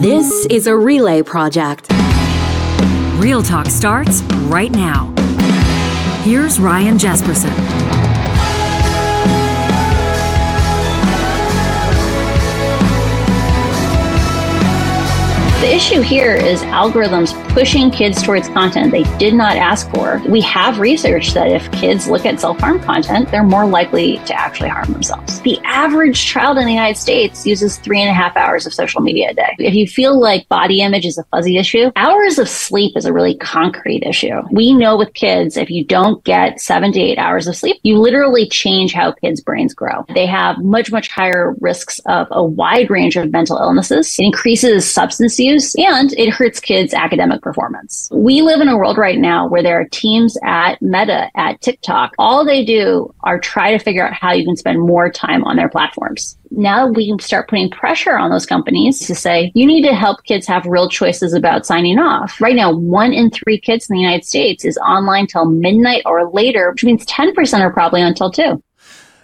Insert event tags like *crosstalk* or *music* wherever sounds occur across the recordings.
This is a relay project. Real Talk starts right now. Here's Ryan Jespersen. The issue here is algorithms pushing kids towards content they did not ask for. We have research that if kids look at self harm content, they're more likely to actually harm themselves. The average child in the United States uses three and a half hours of social media a day. If you feel like body image is a fuzzy issue, hours of sleep is a really concrete issue. We know with kids, if you don't get seven to eight hours of sleep, you literally change how kids' brains grow. They have much, much higher risks of a wide range of mental illnesses. It increases substance use and it hurts kids' academic performance. We live in a world right now where there are teams at Meta, at TikTok. All they do are try to figure out how you can spend more time on their platforms. Now we can start putting pressure on those companies to say, you need to help kids have real choices about signing off. Right now, one in three kids in the United States is online till midnight or later, which means 10% are probably until two.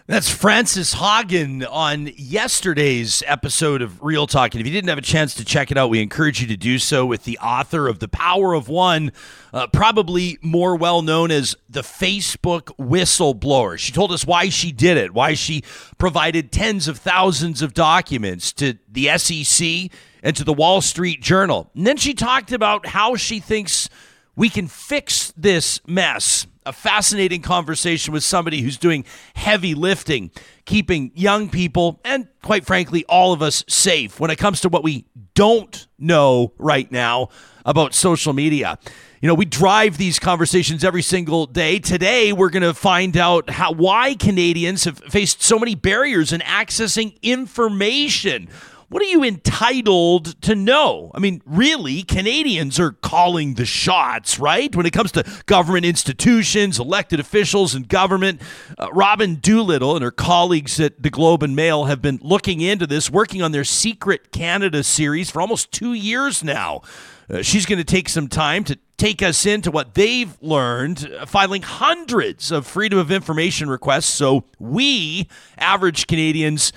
That's Frances Haugen on yesterday's episode of Real Talk. And if you didn't have a chance to check it out, we encourage you to do so with the author of The Power of One, uh, probably more well known as the Facebook whistleblower. She told us why she did it, why she provided tens of thousands of documents to the SEC and to the Wall Street Journal. And then she talked about how she thinks we can fix this mess a fascinating conversation with somebody who's doing heavy lifting, keeping young people and, quite frankly, all of us safe when it comes to what we don't know right now about social media. You know, we drive these conversations every single day. Today, we're going to find out how why Canadians have faced so many barriers in accessing information what are you entitled to know? I mean, really, Canadians are calling the shots, right? When it comes to government institutions, elected officials, and government. Uh, Robyn Doolittle and her colleagues at the Globe and Mail have been looking into this, working on their Secret Canada series for almost two years now. Uh, she's going to take some time to take us into what they've learned, uh, filing hundreds of Freedom of Information requests so we, average Canadians,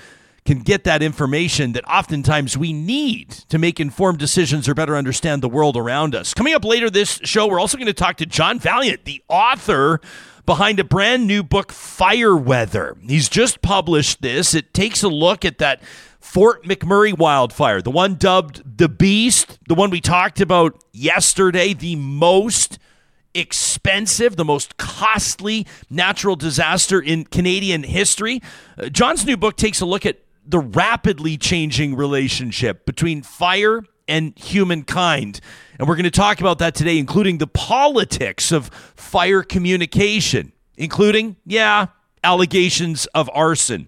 can get that information that oftentimes we need to make informed decisions or better understand the world around us. Coming up later this show, we're also going to talk to John Vaillant, the author behind a brand new book, Fire Weather. He's just published this. It takes a look at that Fort McMurray wildfire, the one dubbed the Beast, the one we talked about yesterday, the most expensive, the most costly natural disaster in Canadian history. Uh, John's new book takes a look at the rapidly changing relationship between fire and humankind. And we're going to talk about that today, including the politics of fire communication, including, yeah, allegations of arson.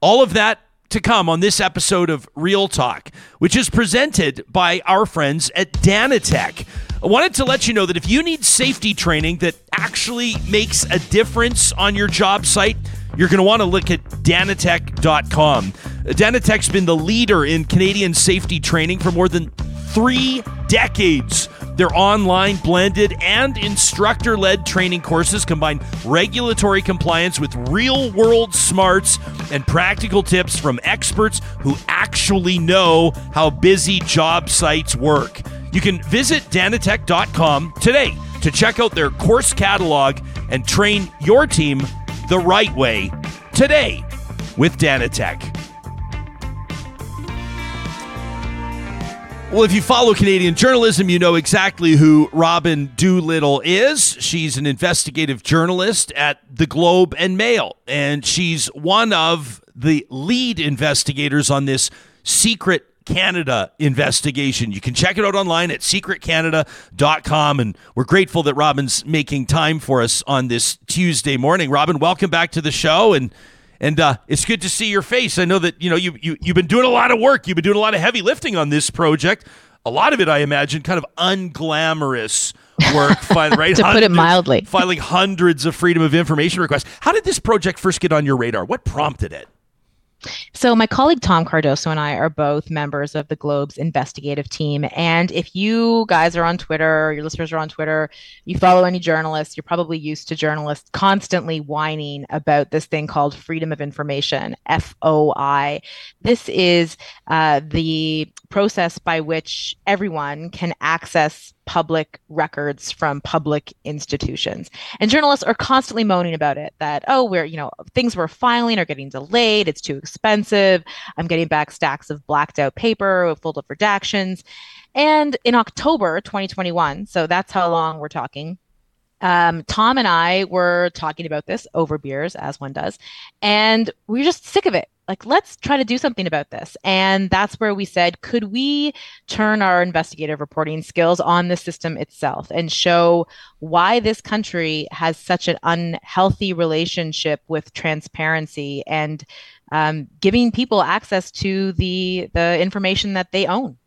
All of that to come on this episode of Real Talk, which is presented by our friends at Danatec. I wanted to let you know that if you need safety training that actually makes a difference on your job site, you're going to want to look at Danatec.com. Danatec's been the leader in Canadian safety training for more than three decades. Their online, blended, and instructor led training courses combine regulatory compliance with real world smarts and practical tips from experts who actually know how busy job sites work. You can visit danatec.com today to check out their course catalog and train your team the right way today with Danatec. Well, if you follow Canadian journalism, you know exactly who Robyn Doolittle is. She's an investigative journalist at the Globe and Mail, and she's one of the lead investigators on this secret Canada investigation. You can check it out online at secretcanada.com. And we're grateful that Robyn's making time for us on this Tuesday morning. Robyn, welcome back to the show. And and uh, it's good to see your face. I know that you know you, you you've been doing a lot of work. You've been doing a lot of heavy lifting on this project. A lot of it, I imagine, kind of unglamorous work, *laughs* right? to put it mildly, filing hundreds of freedom of information requests. How did this project first get on your radar? What prompted it? So, my colleague Tom Cardoso and I are both members of the Globe's investigative team. And if you guys are on Twitter, your listeners are on Twitter, you follow any journalists, you're probably used to journalists constantly whining about this thing called Freedom of Information, FOI. This is uh, the process by which everyone can access public records from public institutions. And journalists are constantly moaning about it that, oh, we're, you know, things we're filing are getting delayed. It's too expensive. I'm getting back stacks of blacked out paper full of redactions. And in October 2021, so that's how long we're talking, um, Tom and I were talking about this over beers, as one does, and we are just sick of it like let's try to do something about this. And that's where we said could we turn our investigative reporting skills on the system itself and show why this country has such an unhealthy relationship with transparency and um, giving people access to the the information that they own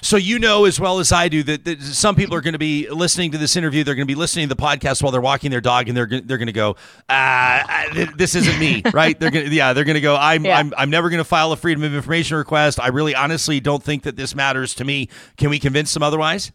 so you know as well as I do that, that some people are going to be listening to this interview. They're going to be listening to the podcast while they're walking their dog, and they're they're going to go, ah, "This isn't me," *laughs* right? They're going, to, yeah, they're going to go, "I'm yeah. I'm I'm never going to file a freedom of information request. I really honestly don't think that this matters to me." Can we convince them otherwise?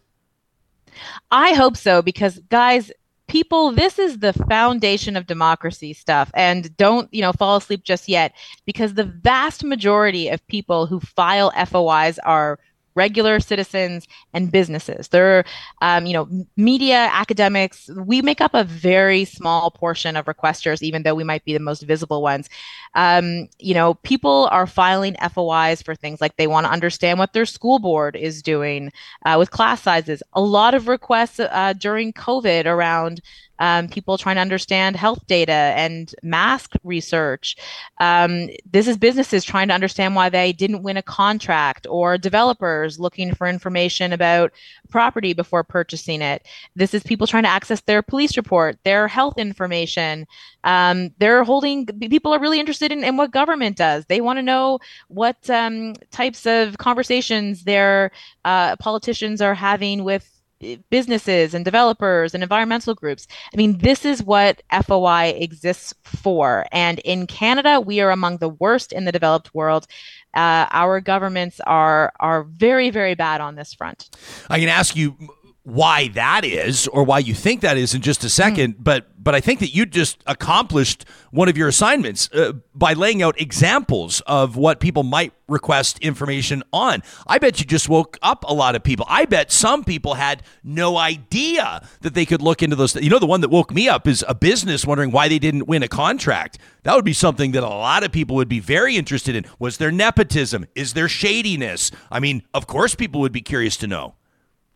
I hope so, because guys, people this is the foundation of democracy stuff and don't you know fall asleep just yet because the vast majority of people who file fois are regular citizens and businesses. They're, um, you know, media, academics. We make up a very small portion of requesters, even though we might be the most visible ones. Um, you know, people are filing FOIs for things like they want to understand what their school board is doing uh, with class sizes. A lot of requests uh, during COVID around um, people trying to understand health data and mask research. Um, this is businesses trying to understand why they didn't win a contract, or developers looking for information about property before purchasing it. This is people trying to access their police report, their health information. Um, they're holding, people are really interested in, in what government does. They want to know what um, types of conversations their uh, politicians are having with businesses and developers and environmental groups. I mean, this is what FOI exists for. And in Canada, we are among the worst in the developed world. Uh, our governments are are very very bad on this front. I can ask you why that is or why you think that is in just a second mm. but but I think that you just accomplished one of your assignments uh, by laying out examples of what people might request information on. I bet you just woke up a lot of people. I bet some people had no idea that they could look into those. You know, the one that woke me up is a business wondering why they didn't win a contract. That would be something that a lot of people would be very interested in. Was there nepotism? Is there shadiness? I mean, of course, people would be curious to know.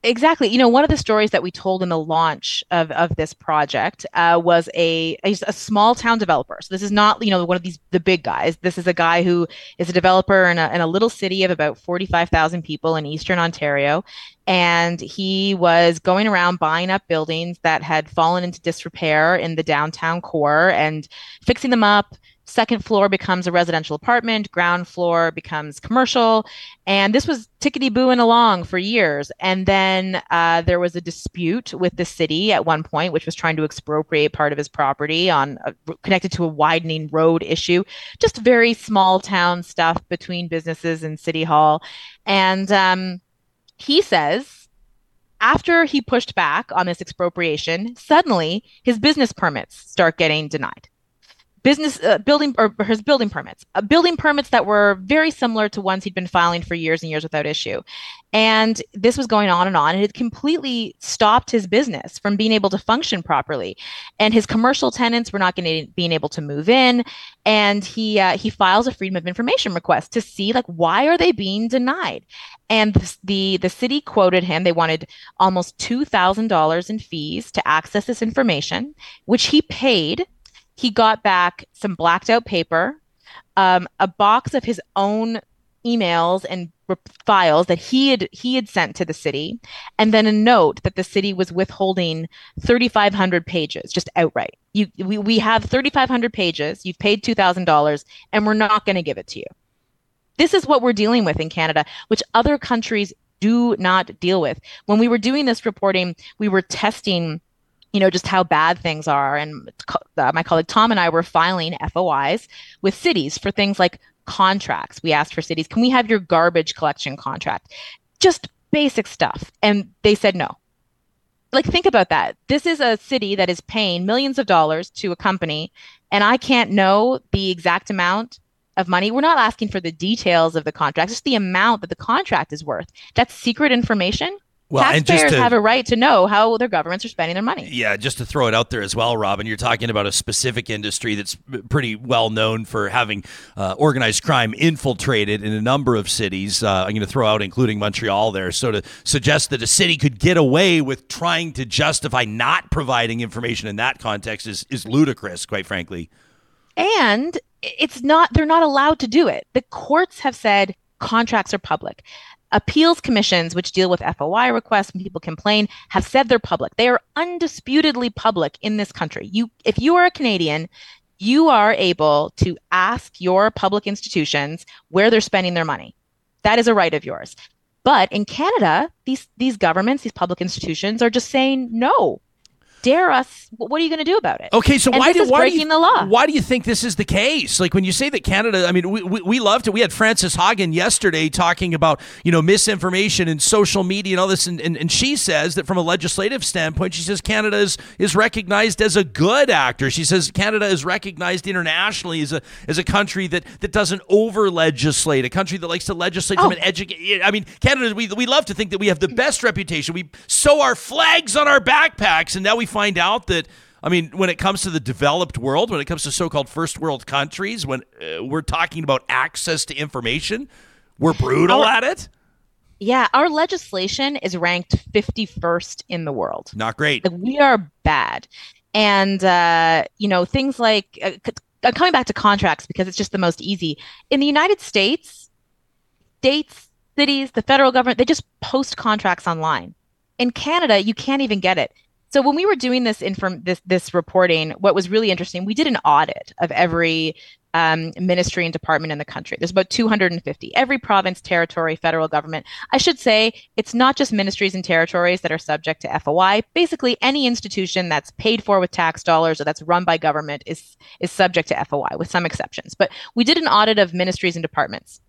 Exactly. You know, one of the stories that we told in the launch of, of this project uh, was a, a, a small town developer. So this is not you know one of these the big guys. This is a guy who is a developer in a, in a little city of about forty five thousand people in eastern Ontario, and he was going around buying up buildings that had fallen into disrepair in the downtown core and fixing them up second floor becomes a residential apartment, ground floor becomes commercial. And this was tickety booing along for years. And then uh, there was a dispute with the city at one point, which was trying to expropriate part of his property on a, connected to a widening road issue, just very small town stuff between businesses and city hall. And um, he says, after he pushed back on this expropriation, suddenly his business permits start getting denied business uh, building or his building permits, uh, building permits that were very similar to ones he'd been filing for years and years without issue. And this was going on and on, and it completely stopped his business from being able to function properly. And his commercial tenants were not going to being able to move in. And he uh, he files a freedom of information request to see like why are they being denied. And the the, city quoted him; they wanted almost two thousand dollars in fees to access this information, which he paid he got back some blacked out paper, um, a box of his own emails and files that he had he had sent to the city and then a note that the city was withholding 3500 pages just outright. You we, we have 3500 pages you've paid $2000 and we're not going to give it to you. This is what we're dealing with in canada which other countries do not deal with. When we were doing this reporting we were testing you know just how bad things are and uh, my colleague tom and i were filing fois with cities for things like contracts. We asked for cities, can we have your garbage collection contract? Just basic stuff. And they said no. Like, think about that. This is a city that is paying millions of dollars to a company, and I can't know the exact amount of money. We're not asking for the details of the contract, just the amount that the contract is worth. That's secret information. Well, Taxpayers to, have a right to know how their governments are spending their money. Yeah, just to throw it out there as well, Robyn, you're talking about a specific industry that's pretty well known for having uh, organized crime infiltrated in a number of cities. Uh, I'm going to throw out, including Montreal, there. So to suggest that a city could get away with trying to justify not providing information in that context is is ludicrous, quite frankly. And it's not; they're not allowed to do it. The courts have said contracts are public. Appeals commissions, which deal with FOI requests when people complain, have said they're public. They are undisputedly public in this country. You, if you are a Canadian, you are able to ask your public institutions where they're spending their money. That is a right of yours. But in Canada, these these governments, these public institutions are just saying no dare us, what are you going to do about it? Okay, so and why, do, why breaking do you, the law? Why do you think this is the case? Like when you say that Canada, I mean, we, we, we loved it. We had Frances Haugen yesterday talking about, you know, misinformation and social media and all this. And, and, and she says that from a legislative standpoint, she says Canada is, is recognized as a good actor. She says Canada is recognized internationally as a, as a country that, that doesn't over legislate, a country that likes to legislate oh. from an education. I mean, Canada, we, we love to think that we have the best reputation. We sew our flags on our backpacks, and now we find out that I mean, when it comes to the developed world, when it comes to so-called first world countries, when uh, we're talking about access to information, we're brutal our, at it. Yeah, our legislation is ranked 51st in the world. Not great. Like, we are bad. And uh, you know, things like uh, coming back to contracts because it's just the most easy. In the United States, states, cities, the federal government, they just post contracts online. In Canada, you can't even get it. So when we were doing this inform this this reporting, what was really interesting, we did an audit of every um, ministry and department in the country. There's about 250. Every province, territory, federal government. I should say it's not just ministries and territories that are subject to FOI. Basically, any institution that's paid for with tax dollars or that's run by government is is subject to FOI, with some exceptions. But we did an audit of ministries and departments.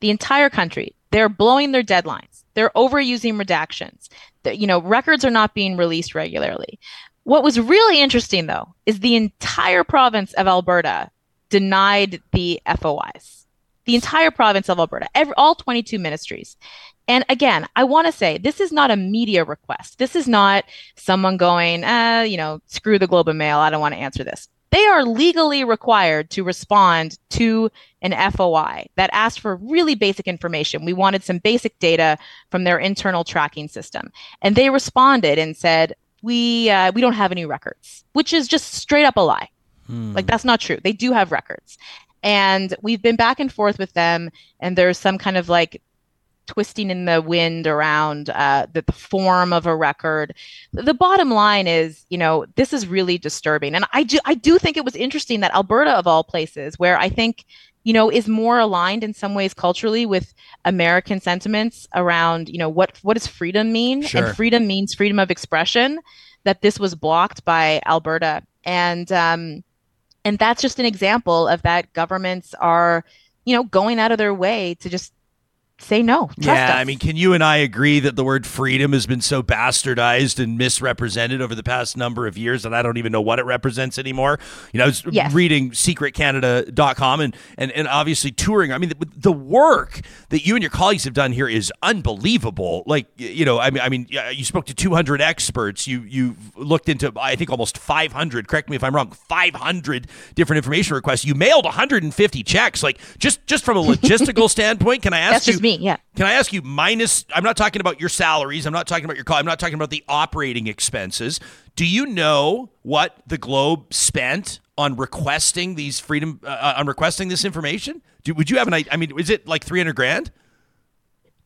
The entire country, they're blowing their deadlines. They're overusing redactions. The, you know, records are not being released regularly. What was really interesting, though, is the entire province of Alberta denied the FOIs. The entire province of Alberta, every, all 22 ministries. And again, I want to say this is not a media request. This is not someone going, uh, you know, screw the Globe and Mail. I don't want to answer this they are legally required to respond to an FOI that asked for really basic information. We wanted some basic data from their internal tracking system. And they responded and said, we, uh, we don't have any records, which is just straight up a lie. Hmm. Like, that's not true. They do have records. And we've been back and forth with them, and there's some kind of like twisting in the wind around uh, the, the form of a record. The bottom line is, you know, this is really disturbing, and I do I do think it was interesting that Alberta, of all places, where I think you know is more aligned in some ways culturally with American sentiments around you know what what does freedom mean, sure. and freedom means freedom of expression. That this was blocked by Alberta, and um, and that's just an example of that governments are you know going out of their way to just say no. yeah, us. I mean, can you and I agree that the word freedom has been so bastardized and misrepresented over the past number of years that I don't even know what it represents anymore? You know, I was yes. reading secretcanada.com and, and, and obviously touring. I mean, the, the, work that you and your colleagues have done here is unbelievable. Like, you know, I mean, I mean, you spoke to 200 experts. You you looked into, I think, almost 500. Correct me if I'm wrong. 500 different information requests. You mailed 150 checks. Like, just just from a *laughs* logistical standpoint, can I ask you? Me, yeah. Can I ask you minus I'm not talking about your salaries, I'm not talking about your call, I'm not talking about the operating expenses. Do you know what the Globe spent on requesting these freedom uh, uh on requesting this information? Do, would you have an I mean is it like 300 grand?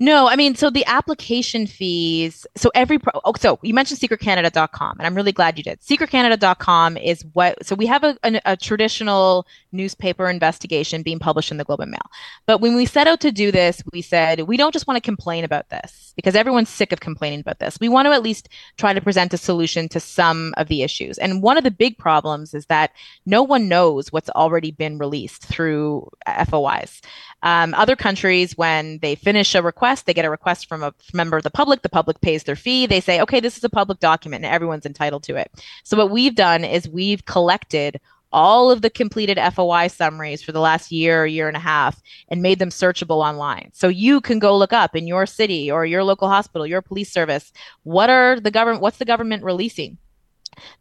No, I mean, so the application fees. So every pro. Oh, so you mentioned secretcanada.com, and I'm really glad you did. Secretcanada.com is what. So we have a, a, a, traditional newspaper investigation being published in the Globe and Mail. But when we set out to do this, we said we don't just want to complain about this because everyone's sick of complaining about this. We want to at least try to present a solution to some of the issues. And one of the big problems is that no one knows what's already been released through FOIs. Um, other countries, when they finish a request, they get a request from a member of the public. The public pays their fee. They say, okay, this is a public document and everyone's entitled to it. So what we've done is we've collected all of the completed FOI summaries for the last year, year and a half, and made them searchable online. So you can go look up in your city or your local hospital, your police service, what are the government, what's the government releasing?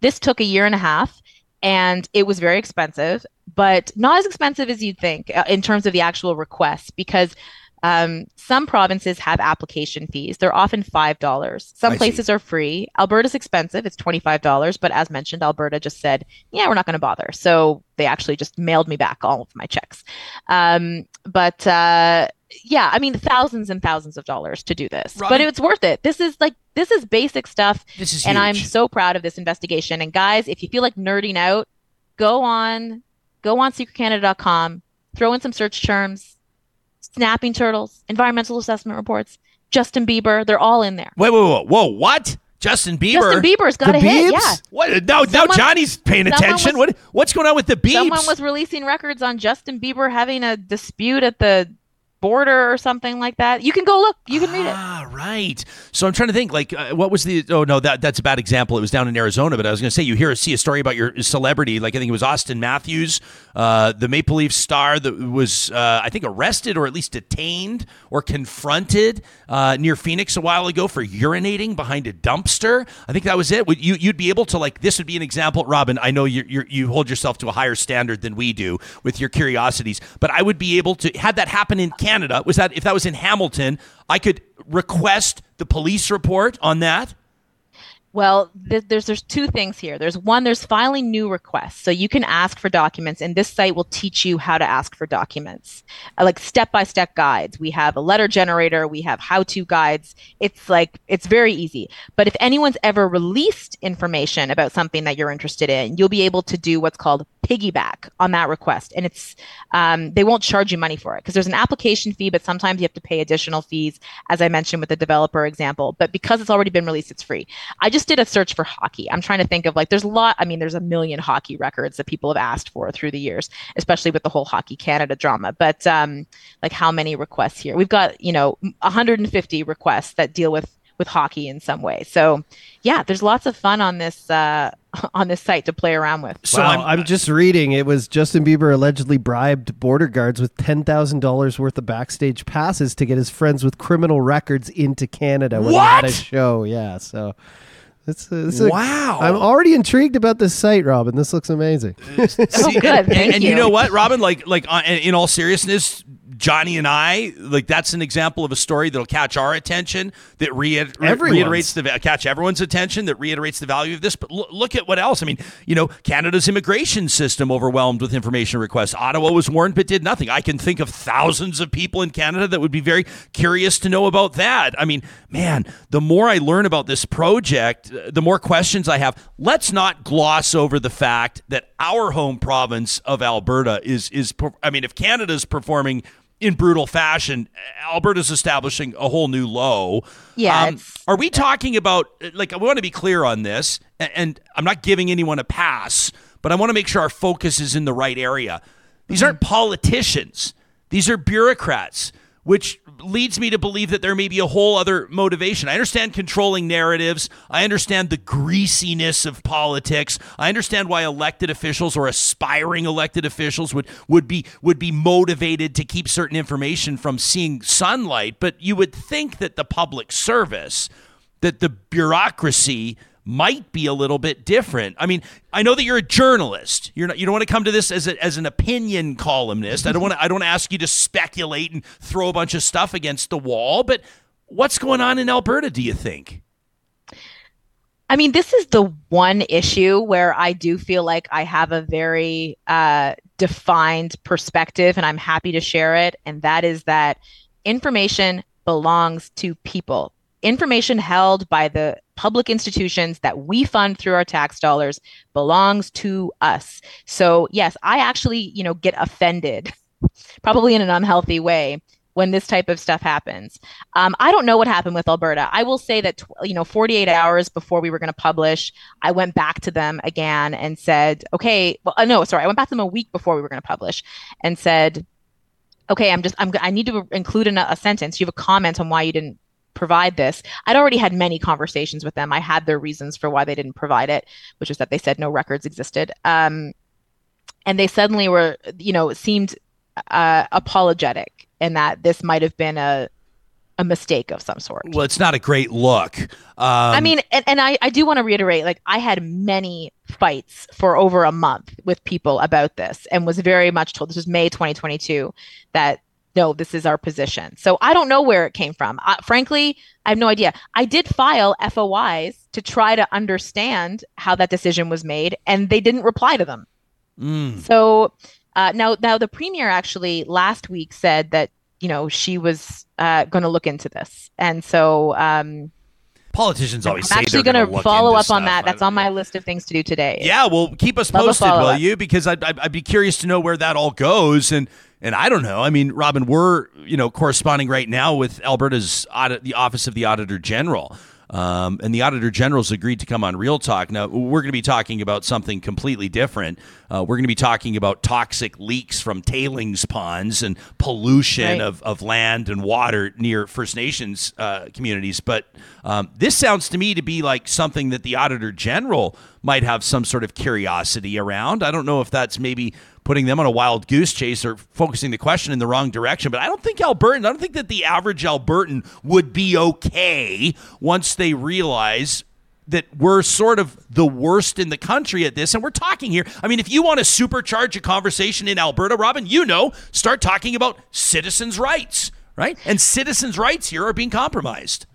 This took a year and a half and it was very expensive, but not as expensive as you'd think uh, in terms of the actual requests because um, some provinces have application fees. They're often $5. Some I places see. are free. Alberta's expensive. It's $25. But as mentioned, Alberta just said, yeah, we're not going to bother. So they actually just mailed me back all of my checks. Um, but uh, yeah, I mean, thousands and thousands of dollars to do this, Robyn- but it's worth it. This is like, this is basic stuff. This is and I'm so proud of this investigation. And guys, if you feel like nerding out, go on, go on secretcanada.com, throw in some search terms, snapping turtles, environmental assessment reports, Justin Bieber, they're all in there. Wait, wait, wait, whoa, what? Justin Bieber? Justin Bieber's got The a hit. Biebs? Yeah. What? Now, now Johnny's paying attention. was- what? What's going on with the Biebs? Someone was releasing records on Justin Bieber having a dispute at the border or something like that. You can go look. You can read it. Ah, right. So I'm trying to think, like, uh, what was the? Oh no, that that's a bad example. It was down in Arizona, but I was going to say, you hear see a story about your celebrity, like I think it was Auston Matthews, uh, the Maple Leaf star that was, uh, I think, arrested or at least detained or confronted uh, near Phoenix a while ago for urinating behind a dumpster. I think that was it. Would you you'd be able to like this would be an example, Robyn. I know you you you hold yourself to a higher standard than we do with your curiosities, but I would be able to had that happen in Canada. Was that if that was in Hamilton, I could request the police report on that. Well, th- there's there's two things here. There's one, there's filing new requests, so you can ask for documents, and this site will teach you how to ask for documents, uh, like step by step guides. We have a letter generator, we have how to guides. It's like it's very easy. But if anyone's ever released information about something that you're interested in, you'll be able to do what's called piggyback on that request, and it's um, they won't charge you money for it because there's an application fee, but sometimes you have to pay additional fees, as I mentioned with the developer example. But because it's already been released, it's free. I just did a search for hockey. I'm trying to think of like there's a lot. I mean, there's a million hockey records that people have asked for through the years, especially with the whole Hockey Canada drama. But um, like how many requests here? We've got you know 150 requests that deal with with hockey in some way. So yeah, there's lots of fun on this uh, *laughs* on this site to play around with. So wow, I'm, I'm, just reading. It was Justin Bieber allegedly bribed border guards with ten thousand dollars worth of backstage passes to get his friends with criminal records into Canada when he had a What? show. Yeah, so it's, it's a- Wow. I'm already intrigued about this site, Robyn. This looks amazing. *laughs* See, Oh, good. And, Thank and you you. know what, Robyn? Like, like uh, in in all seriousness, Johnny and I, like, that's an example of a story that'll catch our attention, that reiter- reiterates the catch everyone's attention, that reiterates the value of this. But lo- look at what else. I mean, you know, Canada's immigration system overwhelmed with information requests. Ottawa was warned but did nothing. I can think of thousands of people in Canada that would be very curious to know about that. I mean, man, the more I learn about this project, uh, the more questions I have. Let's not gloss over the fact that our home province of Alberta is is per- I mean, if Canada's performing in brutal fashion, Alberta's establishing a whole new low. Yeah, Um, are we talking about like I want to be clear on this, a- and I'm not giving anyone a pass, but I want to make sure our focus is in the right area. These aren't politicians; these are bureaucrats, which leads me to believe that there may be a whole other motivation. I understand controlling narratives. I understand the greasiness of politics. I understand why elected officials or aspiring elected officials would would be would be motivated to keep certain information from seeing sunlight, but you would think that the public service that the bureaucracy might be a little bit different. I mean, I know that you're a journalist. You're not you don't want to come to this as a, as an opinion columnist. I don't want to I don't ask you to speculate and throw a bunch of stuff against the wall, but what's going on in Alberta, do you think? I mean, this is the one issue where I do feel like I have a very uh, defined perspective, and I'm happy to share it. And that is that information belongs to people. Information held by the public institutions that we fund through our tax dollars belongs to us. So, yes, I actually, you know, get offended, *laughs* probably in an unhealthy way, when this type of stuff happens. Um, I don't know what happened with Alberta. I will say that you know, 48 hours before we were going to publish, I went back to them again and said, "Okay, well, uh, no, sorry, I went back to them a week before we were going to publish, and said." Okay, I'm just I'm I need to include a, a sentence. You have a comment on why you didn't provide this. I'd already had many conversations with them. I had their reasons for why they didn't provide it, which is that they said no records existed. Um, and they suddenly were, you know, seemed uh, apologetic and that this might have been a a mistake of some sort. Well, it's not a great look. Um, I mean, and, and I, I do want to reiterate, like I had many fights for over a month with people about this and was very much told this was May 2022 that no, this is our position. So I don't know where it came from. Uh, frankly, I have no idea. I did file FOIs to try to understand how that decision was made, and they didn't reply to them. Mm. So uh, now, now the premier actually last week said that you know she was uh, going to look into this, and so um, politicians always I'm say actually going to follow up on that. That's on my list of things to do today. Yeah, well, keep us Love posted, will you? Because I'd, I'd, I'd be curious to know where that all goes. And and I don't know. I mean, Robyn, we're you know corresponding right now with Alberta's audit, the Office of the Auditor General. Um, and the Auditor General's agreed to come on Real Talk. Now, we're going to be talking about something completely different. Uh, we're going to be talking about toxic leaks from tailings ponds and pollution Right. of, of land and water near First Nations uh, communities. But um, this sounds to me to be like something that the Auditor General might have some sort of curiosity around. I don't know if that's maybe putting them on a wild goose chase or focusing the question in the wrong direction. But I don't think Albertan, I don't think that the average Albertan would be okay once they realize that we're sort of the worst in the country at this. And we're talking here. I mean, if you want to supercharge a conversation in Alberta, Robyn, you know, start talking about citizens' rights, right? And citizens' rights here are being compromised.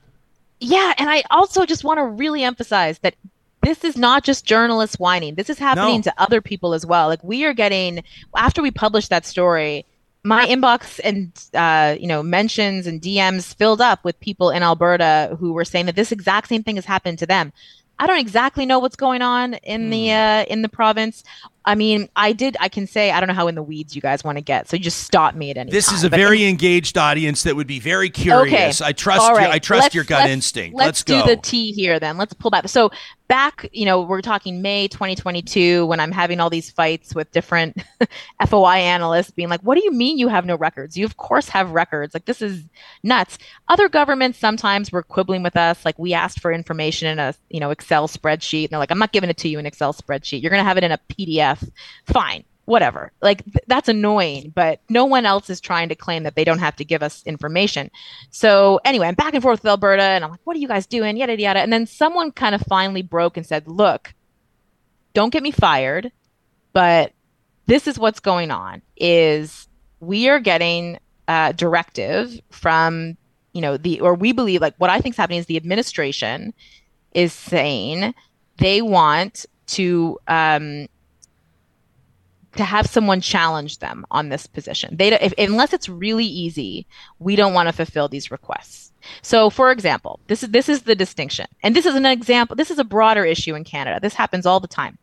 Yeah, and I also just want to really emphasize that this is not just journalists whining. This is happening No. to other people as well. Like we are getting after we published that story, my inbox and uh, you know mentions and DMs filled up with people in Alberta who were saying that this exact same thing has happened to them. I don't exactly know what's going on in the Hmm. uh, in the province. I mean, I did. I can say I don't know how in the weeds you guys want to get. So you just stop me at any. This time. is a But very engaged audience that would be very curious. I trust All your. I trust Let's- your gut let's- instinct. Let's, Let's, do the T here then. Let's pull back. So back, you know, we're talking May 2022 when I'm having all these fights with different *laughs* FOI analysts being like, "What do you mean you have no records? You of course have records. Like this is nuts." Other governments sometimes were quibbling with us like we asked for information in a, you know, Excel spreadsheet and they're like, "I'm not giving it to you in Excel spreadsheet. You're going to have it in a PDF." Fine. Whatever. Like th- that's annoying, but no one else is trying to claim that they don't have to give us information. So anyway, I'm back and forth with Alberta, and I'm like, "What are you guys doing?" Yada yada. And then someone kind of finally broke and said, "Look, don't get me fired, but this is what's going on. Is we are getting uh, directive from you know the or we believe like what I think is happening is the administration is saying they want to um, to have someone challenge them on this position. They if, unless it's really easy, we don't want to fulfill these requests. So, for example, this is this is the distinction, and this is an example. This is a broader issue in Canada. This happens all the time.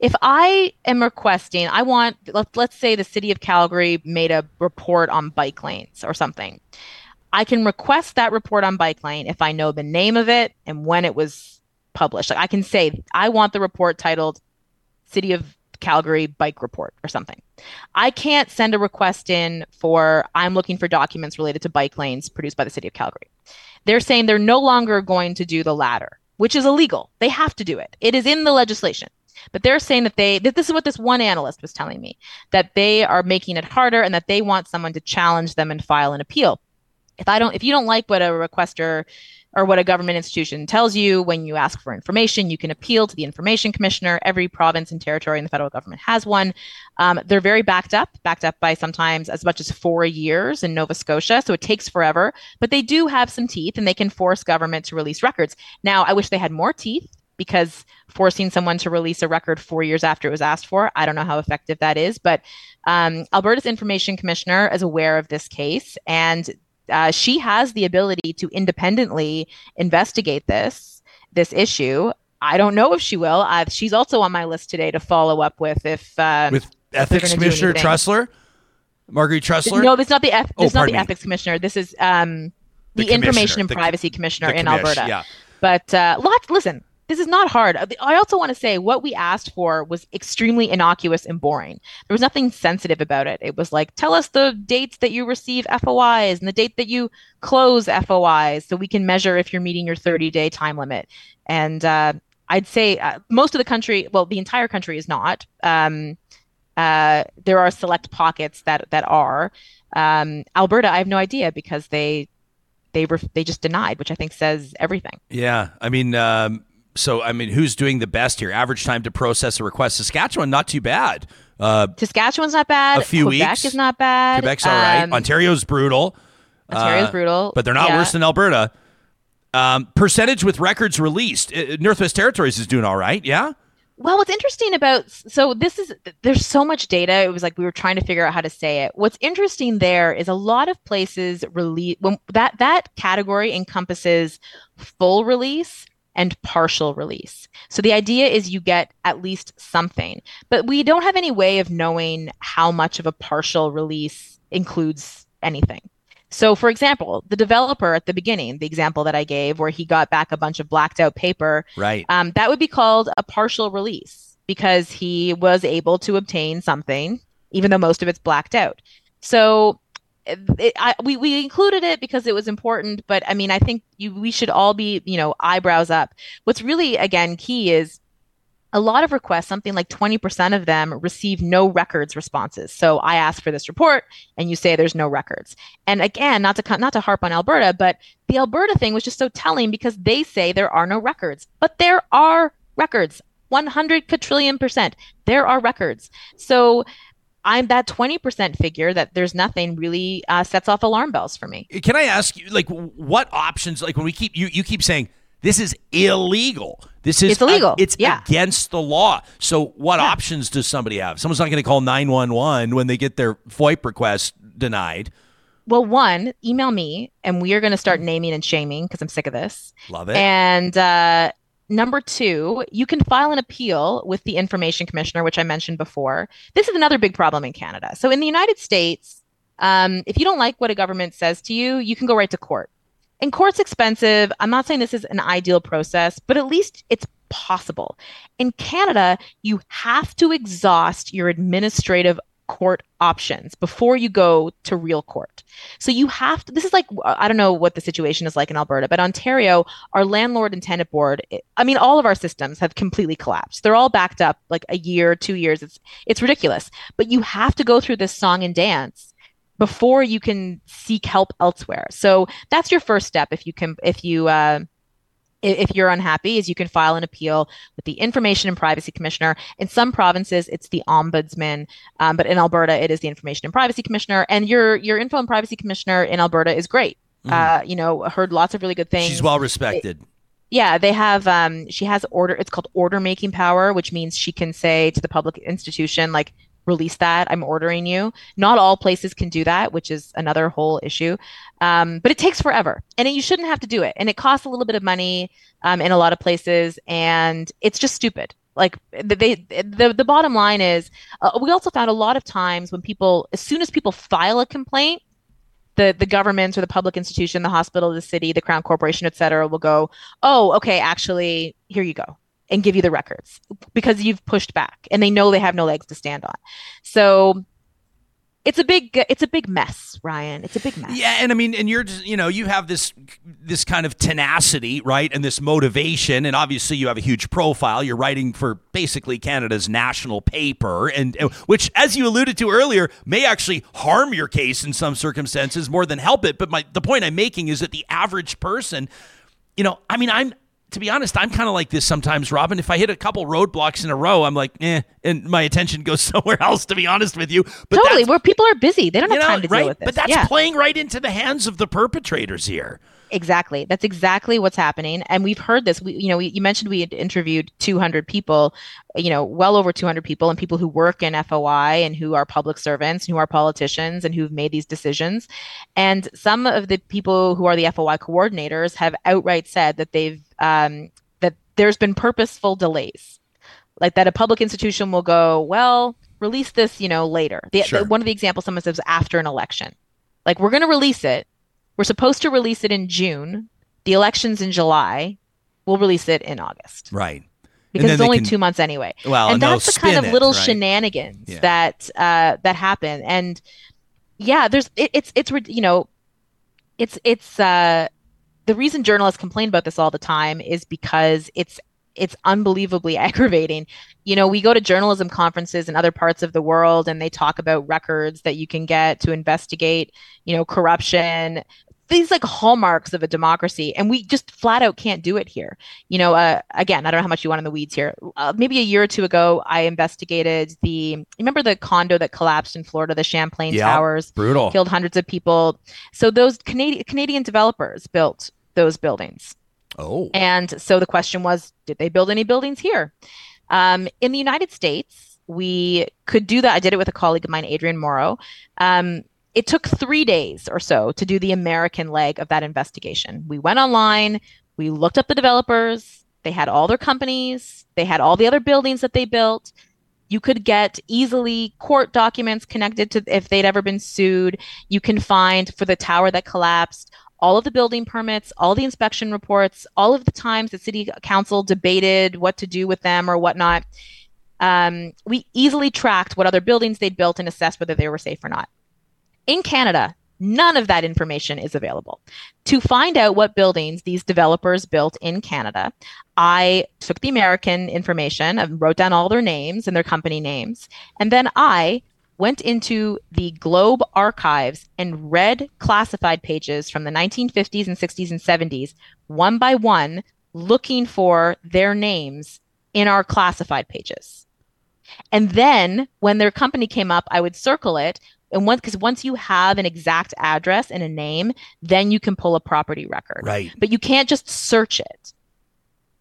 If I am requesting, I want let, let's say the city of Calgary made a report on bike lanes or something. I can request that report on bike lane if I know the name of it and when it was published. Like I can say I want the report titled City of Calgary bike report or something. I can't send a request in for I'm looking for documents related to bike lanes produced by the City of Calgary. They're saying they're no longer going to do the latter, which is illegal. They have to do it. It is in the legislation. But they're saying that they that this is what this one analyst was telling me that they are making it harder and that they want someone to challenge them and file an appeal. If I don't if you don't like what a requester or what a government institution tells you when you ask for information, you can appeal to the information commissioner. Every province and territory in the federal government has one. Um, they're very backed up, backed up by sometimes as much as four years in Nova Scotia. So it takes forever, but they do have some teeth and they can force government to release records. Now, I wish they had more teeth because forcing someone to release a record four years after it was asked for, I don't know how effective that is. But um, Alberta's information commissioner is aware of this case and Uh, she has the ability to independently investigate this this issue. I don't know if she will. Uh, she's also on my list today to follow up with if uh, with ethics commissioner. Trussler, Marguerite Trussler. No, is not the eth- Oh, is not the me. ethics commissioner. This is um, The the, information and the privacy commissioner in Alberta. yeah. But uh, lots. Listen, this is not hard. I also want to say what we asked for was extremely innocuous and boring. There was nothing sensitive about it. It was like, tell us the dates that you receive FOIs and the date that you close FOIs, so we can measure if you're meeting your 30 day time limit. And uh, I'd say uh, most of the country, well, the entire country is not. Um, uh, there are select pockets that that are. Um, Alberta, I have no idea because they they were they just denied, which I think says everything. Yeah, I mean, um, so I mean, who's doing the best here? Average time to process a request. Saskatchewan, not too bad. Uh, Saskatchewan's not bad. A few Quebec weeks. is not bad. Quebec's all right. Um, Ontario's brutal. Ontario's Uh, brutal, but they're not yeah. worse than Alberta. Um, percentage with records released. Uh, Northwest Territories is doing all right. Yeah. Well, what's interesting about so this is there's so much data. It was like we were trying to figure out how to say it. What's interesting there is a lot of places release when that that category encompasses full release and partial release. So the idea is you get at least something, but we don't have any way of knowing how much of a partial release includes anything. So, for example, the developer at the beginning, the example that I gave, where he got back a bunch of blacked out paper, Right. um, that would be called a partial release because he was able to obtain something, even though most of it's blacked out. So it, I, we we included it because it was important, but I mean, I think you we should all be you know eyebrows up. What's really again key is a lot of requests, something like 20% of them receive no records responses. So I ask for this report and you say there's no records. And again, not to not to harp on Alberta, but the Alberta thing was just so telling because they say there are no records, but there are records. 100 quadrillion percent. There are records. So I'm that 20% figure that there's nothing really uh, sets off alarm bells for me. Can I ask you, like, what options? Like, when we keep you, you keep saying this is illegal. This is It's illegal. it's Yeah. against the law. So, what Yeah. options does somebody have? Someone's not going to call nine one one when they get their FOIP request denied. Well, one, email me and we are going to start naming and shaming because I'm sick of this. Love it. And uh, number two, you can file an appeal with the information commissioner, which I mentioned before. This is another big problem in Canada. So in the United States, um, if you don't like what a government says to you, you can go right to court. And court's expensive. I'm not saying this is an ideal process, but at least it's possible. In Canada, you have to exhaust your administrative court options before you go to real court. So you have to, this is like, I don't know what the situation is like in Alberta, but Ontario, our landlord and tenant board, I mean, all of our systems have completely collapsed. They're all backed up like a year, two years. It's, it's ridiculous. But you have to go through this song and dance before you can seek help elsewhere. So that's your first step. If you can, if you, uh, if you're unhappy, is you can file an appeal with the Information and Privacy Commissioner. In some provinces, it's the Ombudsman, um, but in Alberta, it is the Information and Privacy Commissioner. And your your Info and Privacy Commissioner in Alberta is great. Uh, you know, heard lots of really good things. She's well respected. Yeah, they have. Um, she has order. It's called order making power, which means she can say to the public institution, like, release that. I'm ordering you. Not all places can do that, which is another whole issue. Um, but it takes forever, and it, you shouldn't have to do it. And it costs a little bit of money um, in a lot of places, and it's just stupid. Like they, the the bottom line is, uh, we also found a lot of times when people, as soon as people file a complaint, the the government or the public institution, the hospital, the city, the crown corporation, et cetera, will go, oh, okay, actually, here you go, and give you the records because you've pushed back, and they know they have no legs to stand on. So it's a big it's a big mess, Ryan. It's a big mess. Yeah, and I mean, and you're just, you know, you have this this kind of tenacity, right, and this motivation, and obviously you have a huge profile. You're writing for basically Canada's national paper, and which, as you alluded to earlier, may actually harm your case in some circumstances more than help it. But my the point I'm making is that the average person, you know, I mean, I'm to be honest, I'm kind of like this sometimes, Robyn. If I hit a couple roadblocks in a row, I'm like, eh, and my attention goes *laughs* somewhere else. To be honest with you, but totally. Where people are busy, they don't have know, time to right? deal with this. But that's yeah. playing right into the hands of the perpetrators here. Exactly. That's exactly what's happening. And we've heard this. We, you know, we, you mentioned we had interviewed 200 people, you know, well over 200 people and people who work in FOI and who are public servants, and who are politicians and who've made these decisions. And some of the people who are the FOI coordinators have outright said that they've, um, that there's been purposeful delays. Like that a public institution will go, well, release this, you know, later. The, Sure. the, one of the examples someone says after an election. Like we're going to release it. We're supposed to release it in June. The election's in July. We'll release it in August Right. because it's only can- two months anyway. Well, and that's the kind of it, little right? shenanigans Yeah. that uh, that happen. And yeah, there's it, it's it's you know, it's it's uh, the reason journalists complain about this all the time is because it's it's unbelievably *laughs* aggravating. You know, we go to journalism conferences in other parts of the world and they talk about records that you can get to investigate, you know, corruption, these like hallmarks of a democracy and we just flat out can't do it here you know uh, again i don't know how much you want in the weeds here uh, maybe a year or two ago i investigated the remember the condo that collapsed in florida the champlain Yeah. towers Brutal. killed hundreds of people so those canadian canadian developers built those buildings Oh. and so the question was, did they build any buildings here? Um, in the United States, we could do that. I did it with a colleague of mine, Adrian Morrow. Um, it took three days or so to do the American leg of that investigation. We went online, we looked up the developers, they had all their companies, they had all the other buildings that they built. You could get easily court documents connected to if they'd ever been sued. You can find for the tower that collapsed all of the building permits, all the inspection reports, all of the times the city council debated what to do with them or whatnot. Um, we easily tracked what other buildings they'd built and assessed whether they were safe or not. In Canada, none of that information is available. To find out what buildings these developers built in Canada, I took the American information and wrote down all their names and their company names. And then I went into the Globe archives and read classified pages from the 1950s and 60s and 70s, one by one, looking for their names in our classified pages. And then when their company came up, I would circle it. And once, because once you have an exact address and a name, then you can pull a property record Right. but you can't just search it.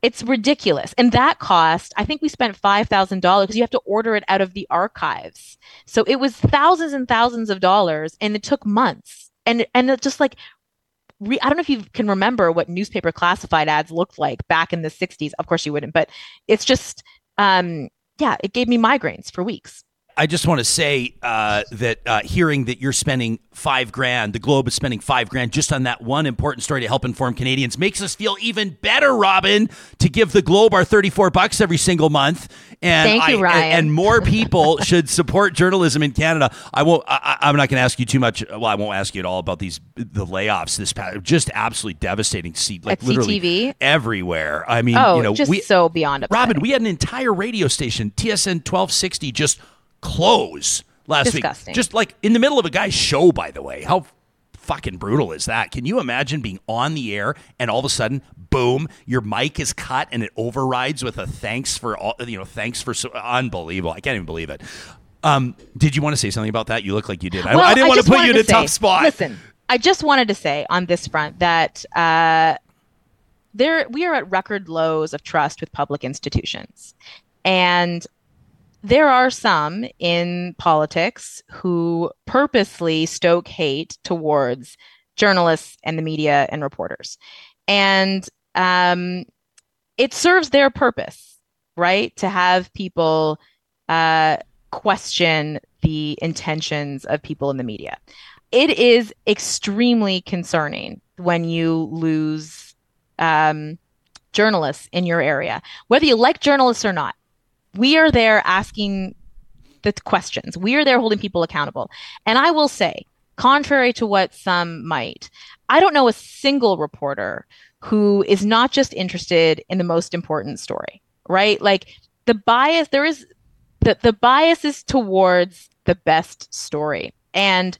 It's ridiculous. And that cost, I think we spent $5,000 because you have to order it out of the archives. So it was thousands and thousands of dollars and it took months. And and just like re- I don't know if you can remember what newspaper classified ads looked like back in the 60s. Of course you wouldn't, but it's just um yeah, it gave me migraines for weeks. I just want to say uh, that uh, hearing that you're spending five grand, the Globe is spending five grand just on that one important story to help inform Canadians makes us feel even better, Robyn, to give the Globe our 34 bucks every single month. And Thank you, I- Ryan. And, and more people *laughs* should support journalism in Canada. I won't. I, I'm not going to ask you too much. Well, I won't ask you at all about these the layoffs. This past, just absolutely devastating. See, like At literally CTV? everywhere. I mean, Oh, you know, just we, so beyond upsetting. Robyn, we had an entire radio station, TSN 1260, just close last Disgusting. week. Just like in the middle of a guy's show, by the way. How fucking brutal is that? Can you imagine being on the air and all of a sudden, boom, your mic is cut and it overrides with a thanks for all, you know, thanks for so unbelievable. I can't even believe it. Um, did you want to say something about that? You look like you did. I, Well, I didn't want to put you in wanted a tough spot. Listen, I just wanted to say on this front that uh, there we are at record lows of trust with public institutions, and there are some in politics who purposely stoke hate towards journalists and the media and reporters, and um, it serves their purpose, right? To have people uh, question the intentions of people in the media. It is extremely concerning when you lose um, journalists in your area, whether you like journalists or not. We are there asking the questions. We are there holding people accountable. And I will say, contrary to what some might, I don't know a single reporter who is not just interested in the most important story, right? Like the bias, there is the, the bias is towards the best story. And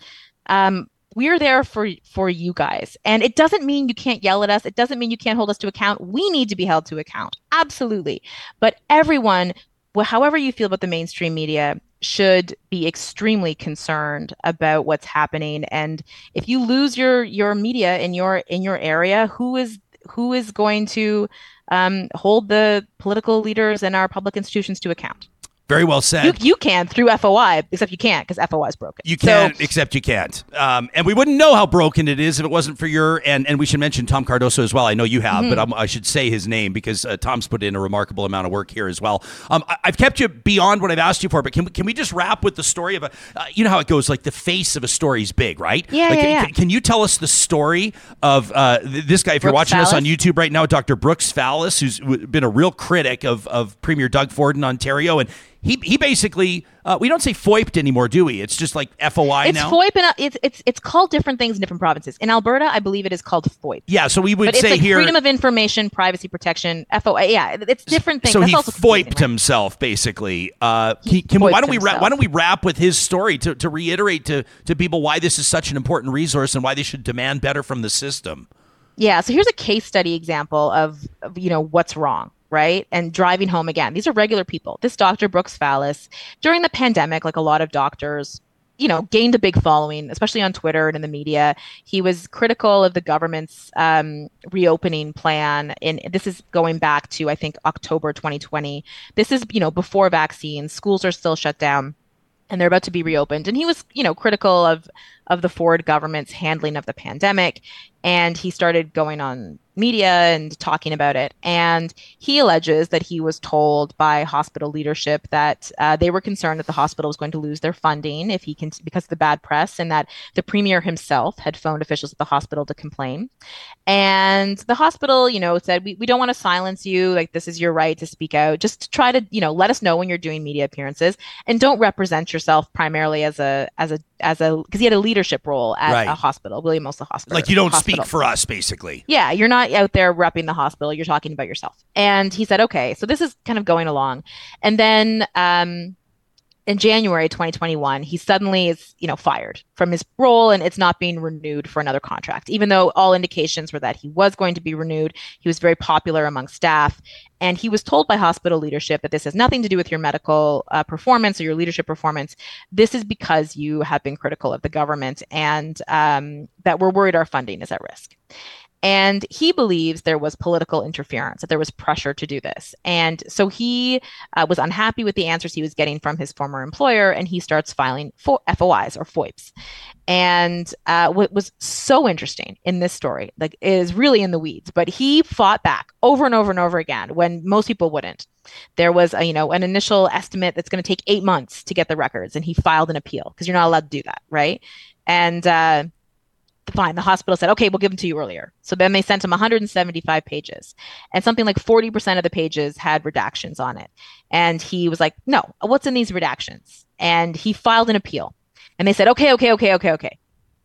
um, we're there for for you guys. And it doesn't mean you can't yell at us. It doesn't mean you can't hold us to account. We need to be held to account. Absolutely. But everyone, well, however you feel about the mainstream media, should be extremely concerned about what's happening. And if you lose your your media in your in your area who is who is going to um, hold the political leaders and our public institutions to account Very well said. you, you can through foi except you can't because foi is broken You can't, except you can't. Um, and we wouldn't know how broken it is if it wasn't for your. And, and we should mention Tom Cardoso as well. I know you have, Mm-hmm. but I'm, I should say his name because uh, Tom's put in a remarkable amount of work here as well. Um, I, I've kept you beyond what I've asked you for, but can we, can we just wrap with the story of a. Uh, you know how it goes, like the face of a story is big, right? Yeah, like, yeah, yeah. Can, can you tell us the story of uh, th- this guy? If you're Brooks watching us on YouTube right now, Dr. Brooks Fallis, who's been a real critic of, of Premier Doug Ford in Ontario. And he, he basically, uh, we don't say FOIPed anymore, do we? It's just like FOI it's now. FOIP and uh, it's it's it's called different things in different provinces. In Alberta, I believe it is called FOIP. Yeah, so we would But say like here. freedom of information, privacy protection, FOI. Yeah, it's different things. so That's he also foiped right? himself, basically. Uh, can, can, why don't we wrap, why don't we wrap with his story to, to reiterate to, to people why this is such an important resource and why they should demand better from the system? Yeah, so here's a case study example of, of you know what's wrong, right? And driving home again. These are regular people. This Dr. Brooks Fallis, during the pandemic, like a lot of doctors, you know, gained a big following, especially on Twitter and in the media. He was critical of the government's um, reopening plan, and this is going back to I think October 2020. This is you know before vaccines, schools are still shut down and they're about to be reopened. And he was, you know, critical of of the Ford government's handling of the pandemic. And he started going on media and talking about it. And he alleges that he was told by hospital leadership that uh, they were concerned that the hospital was going to lose their funding if he can because of the bad press, and that the premier himself had phoned officials at the hospital to complain. And the hospital, you know, said, we, we don't want to silence you. Like, this is your right to speak out. Just try to, you know, let us know when you're doing media appearances and don't represent yourself primarily as a, as a, as a, because he had a leadership role at Right. a hospital, William Osler Hospital. Like you don't hospital. speak for us, basically. Yeah, you're not out there repping the hospital. You're talking about yourself. And he said, okay, so this is kind of going along. And then um, in January 2021, he suddenly is, you know, fired from his role and it's not being renewed for another contract, even though all indications were that he was going to be renewed. He was very popular among staff. And he was told by hospital leadership that this has nothing to do with your medical uh, performance or your leadership performance. This is because you have been critical of the government and um, that we're worried our funding is at risk. And he believes there was political interference, that there was pressure to do this. And so he uh, was unhappy with the answers he was getting from his former employer, and he starts filing fo- FOIs or FOIPs. And uh, what was so interesting in this story, like, is really in the weeds, but he fought back over and over and over again when most people wouldn't. There was, a, you know, an initial estimate that's going to take eight months to get the records, and he filed an appeal because you're not allowed to do that, right? And uh, fine. The hospital said okay we'll give them to you earlier. So then they sent him 175 pages and something like 40% of the pages had redactions on it. And he was like no what's in these redactions? And he filed an appeal. And they said okay okay okay okay okay.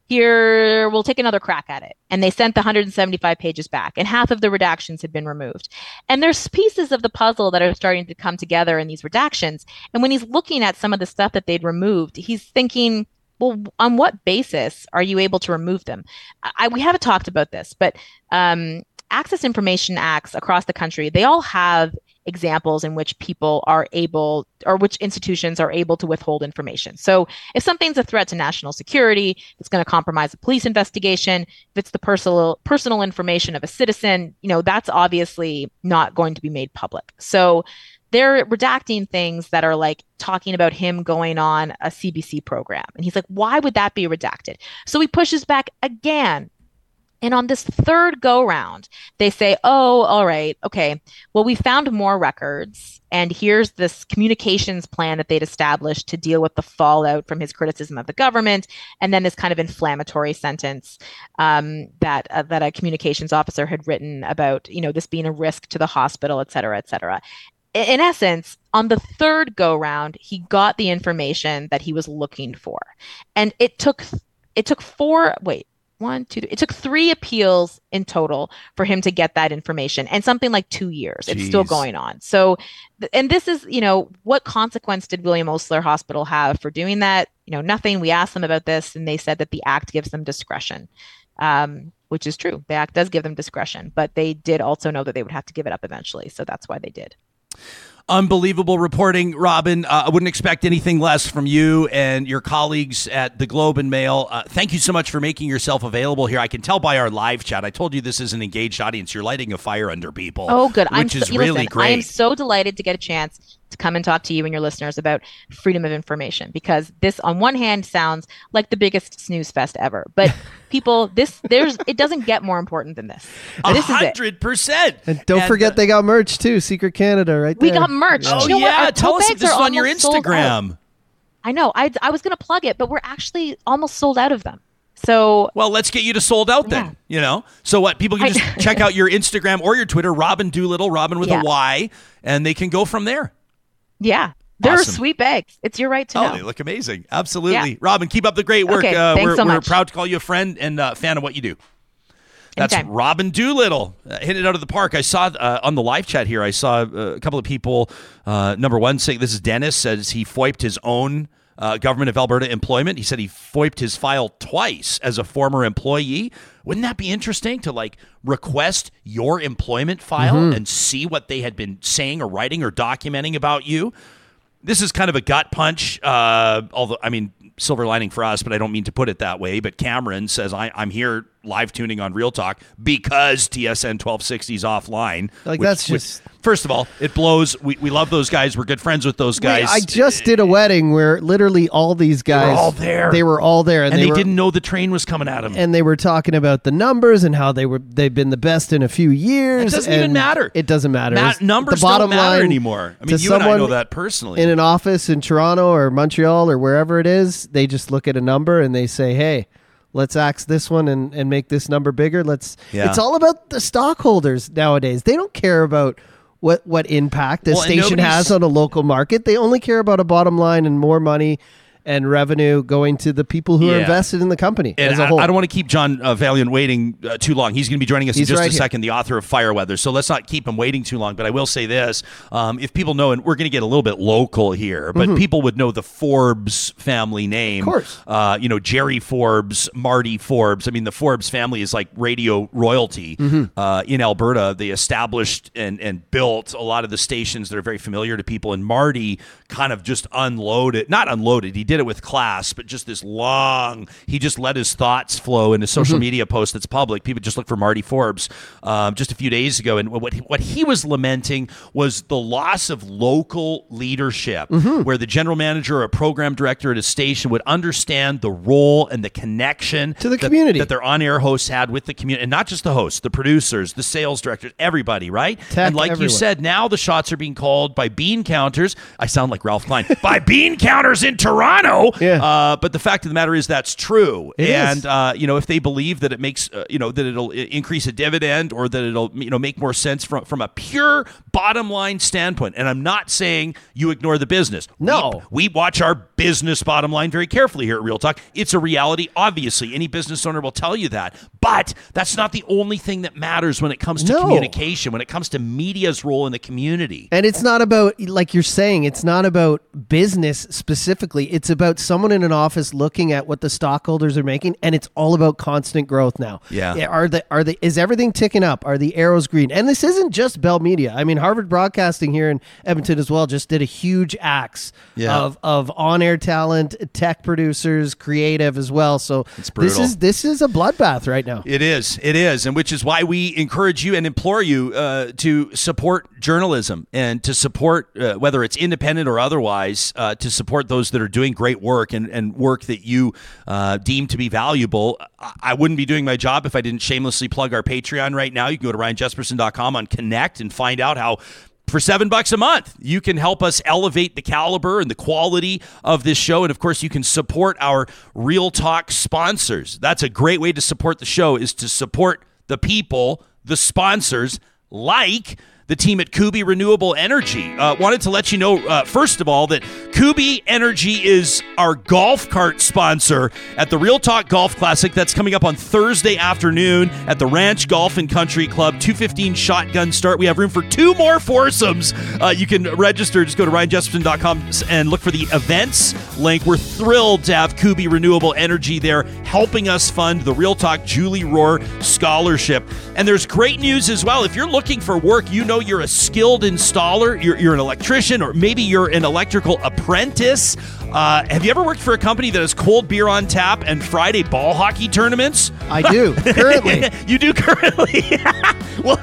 Here we'll take another crack at it. And they sent the 175 pages back and half of the redactions had been removed. And there's pieces of the puzzle that are starting to come together in these redactions. And when he's looking at some of the stuff that they'd removed he's thinking well, on what basis are you able to remove them? I, we haven't talked about this, but um, access information acts across the country, they all have examples in which people are able or which institutions are able to withhold information. So if something's a threat to national security, it's going to compromise a police investigation, if it's the personal personal information of a citizen, you know, that's obviously not going to be made public. So they're redacting things that are like talking about him going on a CBC program. And he's like, why would that be redacted? So he pushes back again. And on this third go round, they say, oh, all right, okay, well, we found more records. And here's this communications plan that they'd established to deal with the fallout from his criticism of the government. And then this kind of inflammatory sentence um, that, uh, that a communications officer had written about, you know, this being a risk to the hospital, et cetera, et cetera in essence, on the third go round, he got the information that he was looking for. And it took it took four wait, one, two, three, it took three appeals in total for him to get that information and something like two years. It's still going on. So and this is, you know, what consequence did William Osler Hospital have for doing that? You know, nothing. We asked them about this and they said that the act gives them discretion. Um, which is true. The act does give them discretion, but they did also know that they would have to give it up eventually. So that's why they did. Unbelievable reporting, Robyn. Uh, I wouldn't expect anything less from you and your colleagues at the Globe and Mail. Uh, thank you so much for making yourself available here. I can tell by our live chat. I told you this is an engaged audience. You're lighting a fire under people. Oh, good. Which I'm is so, really listen, great. I am so delighted to get a chance to come and talk to you and your listeners about freedom of information because this, on one hand, sounds like the biggest snooze fest ever, but *laughs* people, this there's it doesn't get more important than this. A This is it. hundred percent. And don't forget uh, they got merch too. Secret Canada, right We there. got merch. Oh you know yeah, Our tell us if bags this is on your almost sold out. Instagram. I know. I I was gonna plug it, but we're actually almost sold out of them. So Well, let's get you to sold out then. Yeah. You know, so what? People can I- just *laughs* check out your Instagram or your Twitter, Robyn Doolittle, Robyn with Yeah. a Y, and they can go from there. Yeah, they're Awesome. sweet bags. It's your right to Oh, know. they look amazing. Absolutely. Yeah. Robyn, keep up the great work. Okay, uh, we're, so we're proud to call you a friend and uh, fan of what you do. That's Anytime. Robyn Doolittle. Uh, hit it out of the park. I saw uh, on the live chat here, I saw uh, a couple of people. Uh, number one saying, This is Dennis, says he foiped his own uh, government of Alberta employment. He said he foiped his file twice as a former employee. Wouldn't that be interesting to like request your employment file Mm-hmm. and see what they had been saying or writing or documenting about you? this is kind of a gut punch. Uh, although, I mean, silver lining for us, but I don't mean to put it that way. But Cameron says, I, I'm here live tuning on Real Talk because TSN 1260 is offline. Like, that's just- first of all, it blows. We, we love those guys. We're good friends with those guys. Wait, I just did a wedding where literally all these guys were all there. They were all there, and, and they, were, didn't know the train was coming at them. and they were talking about the numbers and how they were they've been the best in a few years. It doesn't even matter. It doesn't matter. Ma- numbers the bottom don't matter line anymore. I mean, you and I know that personally. in an office in Toronto or Montreal or wherever it is, they just look at a number and they say, "Hey, let's axe this one and, and make this number bigger." Let's. Yeah. It's all about the stockholders nowadays. They don't care about what what impact a Well, station has on a local market. They only care about a bottom line and more money and revenue going to the people who are invested in the company And as a I, whole. I don't want to keep John uh, Vaillant waiting uh, too long. He's going to be joining us He's in just right a here. second, the author of Fire Weather. So let's not keep him waiting too long. But I will say this: um, if people know, and we're going to get a little bit local here, but people would know the Forbes family name. Mm-hmm. Of course. uh, you know Jerry Forbes, Marty Forbes. I mean, the Forbes family is like radio royalty Mm-hmm. uh, in Alberta. They established and and built a lot of the stations that are very familiar to people. And Marty kind of just unloaded, not unloaded. He did it with class, but just this long. He just let his thoughts flow in a social media post that's public. People just look for Marty Forbes um, just a few days ago, and what he, what he was lamenting was the loss of local leadership, where the general manager or a program director at a station would understand the role and the connection To the that- community. that their on-air hosts had with the community, and not just the hosts, the producers, the sales directors, everybody, right? Tech, and like you said, now the shots are being called by bean counters. I sound like Ralph Klein *laughs* by bean counters in Toronto. Yeah. Uh, but the fact of the matter is that's true, It and uh, you know if they believe that it makes uh, you know that it'll increase a dividend or that it'll you know make more sense from from a pure bottom line standpoint. And I'm not saying you ignore the business. No. we, we watch our business bottom line very carefully here at Real Talk. It's a reality, obviously. Any business owner will tell you that. But that's not the only thing that matters when it comes to No. communication, when it comes to media's role in the community. And it's not about, like you're saying, it's not about business specifically. It's about someone in an office looking at what the stockholders are making, and it's all about constant growth now. Yeah. Are the are the is everything ticking up? Are the arrows green? And this isn't just Bell Media. I mean, Harvard Broadcasting here in Edmonton as well just did a huge axe Yeah. of of on air talent, tech producers, creative as well. So this is this is a bloodbath right now. It is. It is. And which is why we encourage you and implore you uh, to support journalism and to support, uh, whether it's independent or otherwise, uh, to support those that are doing great work and, and work that you uh, deem to be valuable. I, wouldn't be doing my job if I didn't shamelessly plug our Patreon right now. You can go to ryanjespersen.com on Connect and find out how for seven bucks a month, you can help us elevate the caliber and the quality of this show. And of course, you can support our Real Talk sponsors. That's a great way to support the show is to support the people, the sponsors, like the team at Kuby Renewable Energy. Uh, wanted to let you know, uh, first of all, that Kuby Energy is our golf cart sponsor at the Real Talk Golf Classic. That's coming up on Thursday afternoon at the Ranch Golf and Country Club. 215 shotgun start. We have room for two more foursomes. Uh, you can register. Just go to ryanjespersen.com and look for the events link. We're thrilled to have Kuby Renewable Energy there helping us fund the Real Talk Julie Rohr Scholarship. And there's great news as well. If you're looking for work, you know you're a skilled installer, you're, you're an electrician, or maybe you're an electrical apprentice. Uh, have you ever worked for a company that has cold beer on tap and Friday ball hockey tournaments? I do *laughs* currently. *laughs* you do currently. *laughs* well,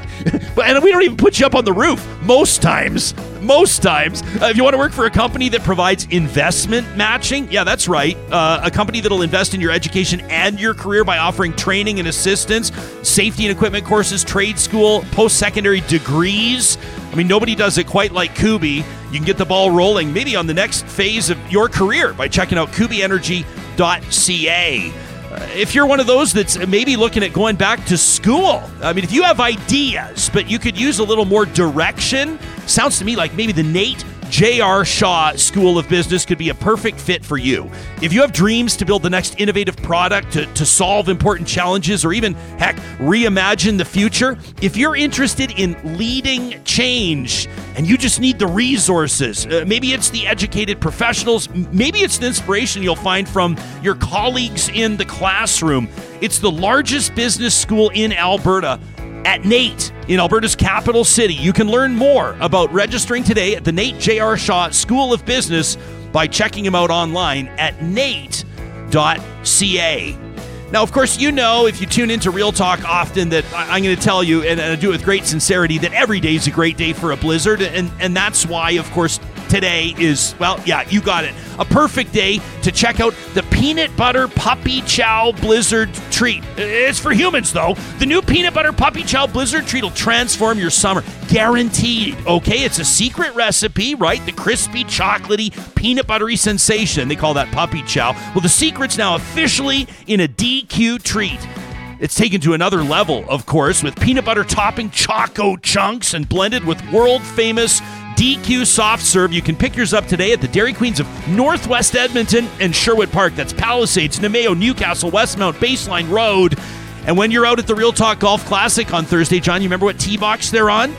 and we don't even put you up on the roof most times. Most times, uh, if you want to work for a company that provides investment matching, yeah, that's right. Uh, a company that'll invest in your education and your career by offering training and assistance, safety and equipment courses, trade school, post secondary degrees. I mean, nobody does it quite like Kuby. You can get the ball rolling maybe on the next phase of your career by checking out kubyenergy.ca. Uh, if you're one of those that's maybe looking at going back to school, I mean, if you have ideas, but you could use a little more direction, sounds to me like maybe the NAIT J.R. Shaw School of Business could be a perfect fit for you. If you have dreams to build the next innovative product, to, to solve important challenges, or even, heck, reimagine the future, if you're interested in leading change and you just need the resources, uh, maybe it's the educated professionals, maybe it's the inspiration you'll find from your colleagues in the classroom. It's the largest business school in Alberta at NAIT in Alberta's capital city. You can learn more about registering today at the NAIT J.R. Shaw School of Business by checking him out online at nait.ca. Now, of course, you know if you tune into Real Talk often that I'm going to tell you, and I do it with great sincerity, that every day is a great day for a blizzard. And, and that's why, of course, today is, well, yeah, you got it. A perfect day to check out the peanut butter puppy chow blizzard treat. It's for humans, though. The new peanut butter puppy chow blizzard treat will transform your summer. Guaranteed. Okay, it's a secret recipe, right? The crispy, chocolatey, peanut buttery sensation. They call that puppy chow. Well, the secret's now officially in a DQ treat. It's taken to another level, of course, with peanut butter topping choco chunks and blended with world famous DQ soft serve. You can pick yours up today at the Dairy Queens of Northwest Edmonton and Sherwood Park. That's Palisades, Namao, Newcastle, Westmount, Baseline Road. And when you're out at the Real Talk Golf Classic on Thursday, John, you remember what tee box they're on?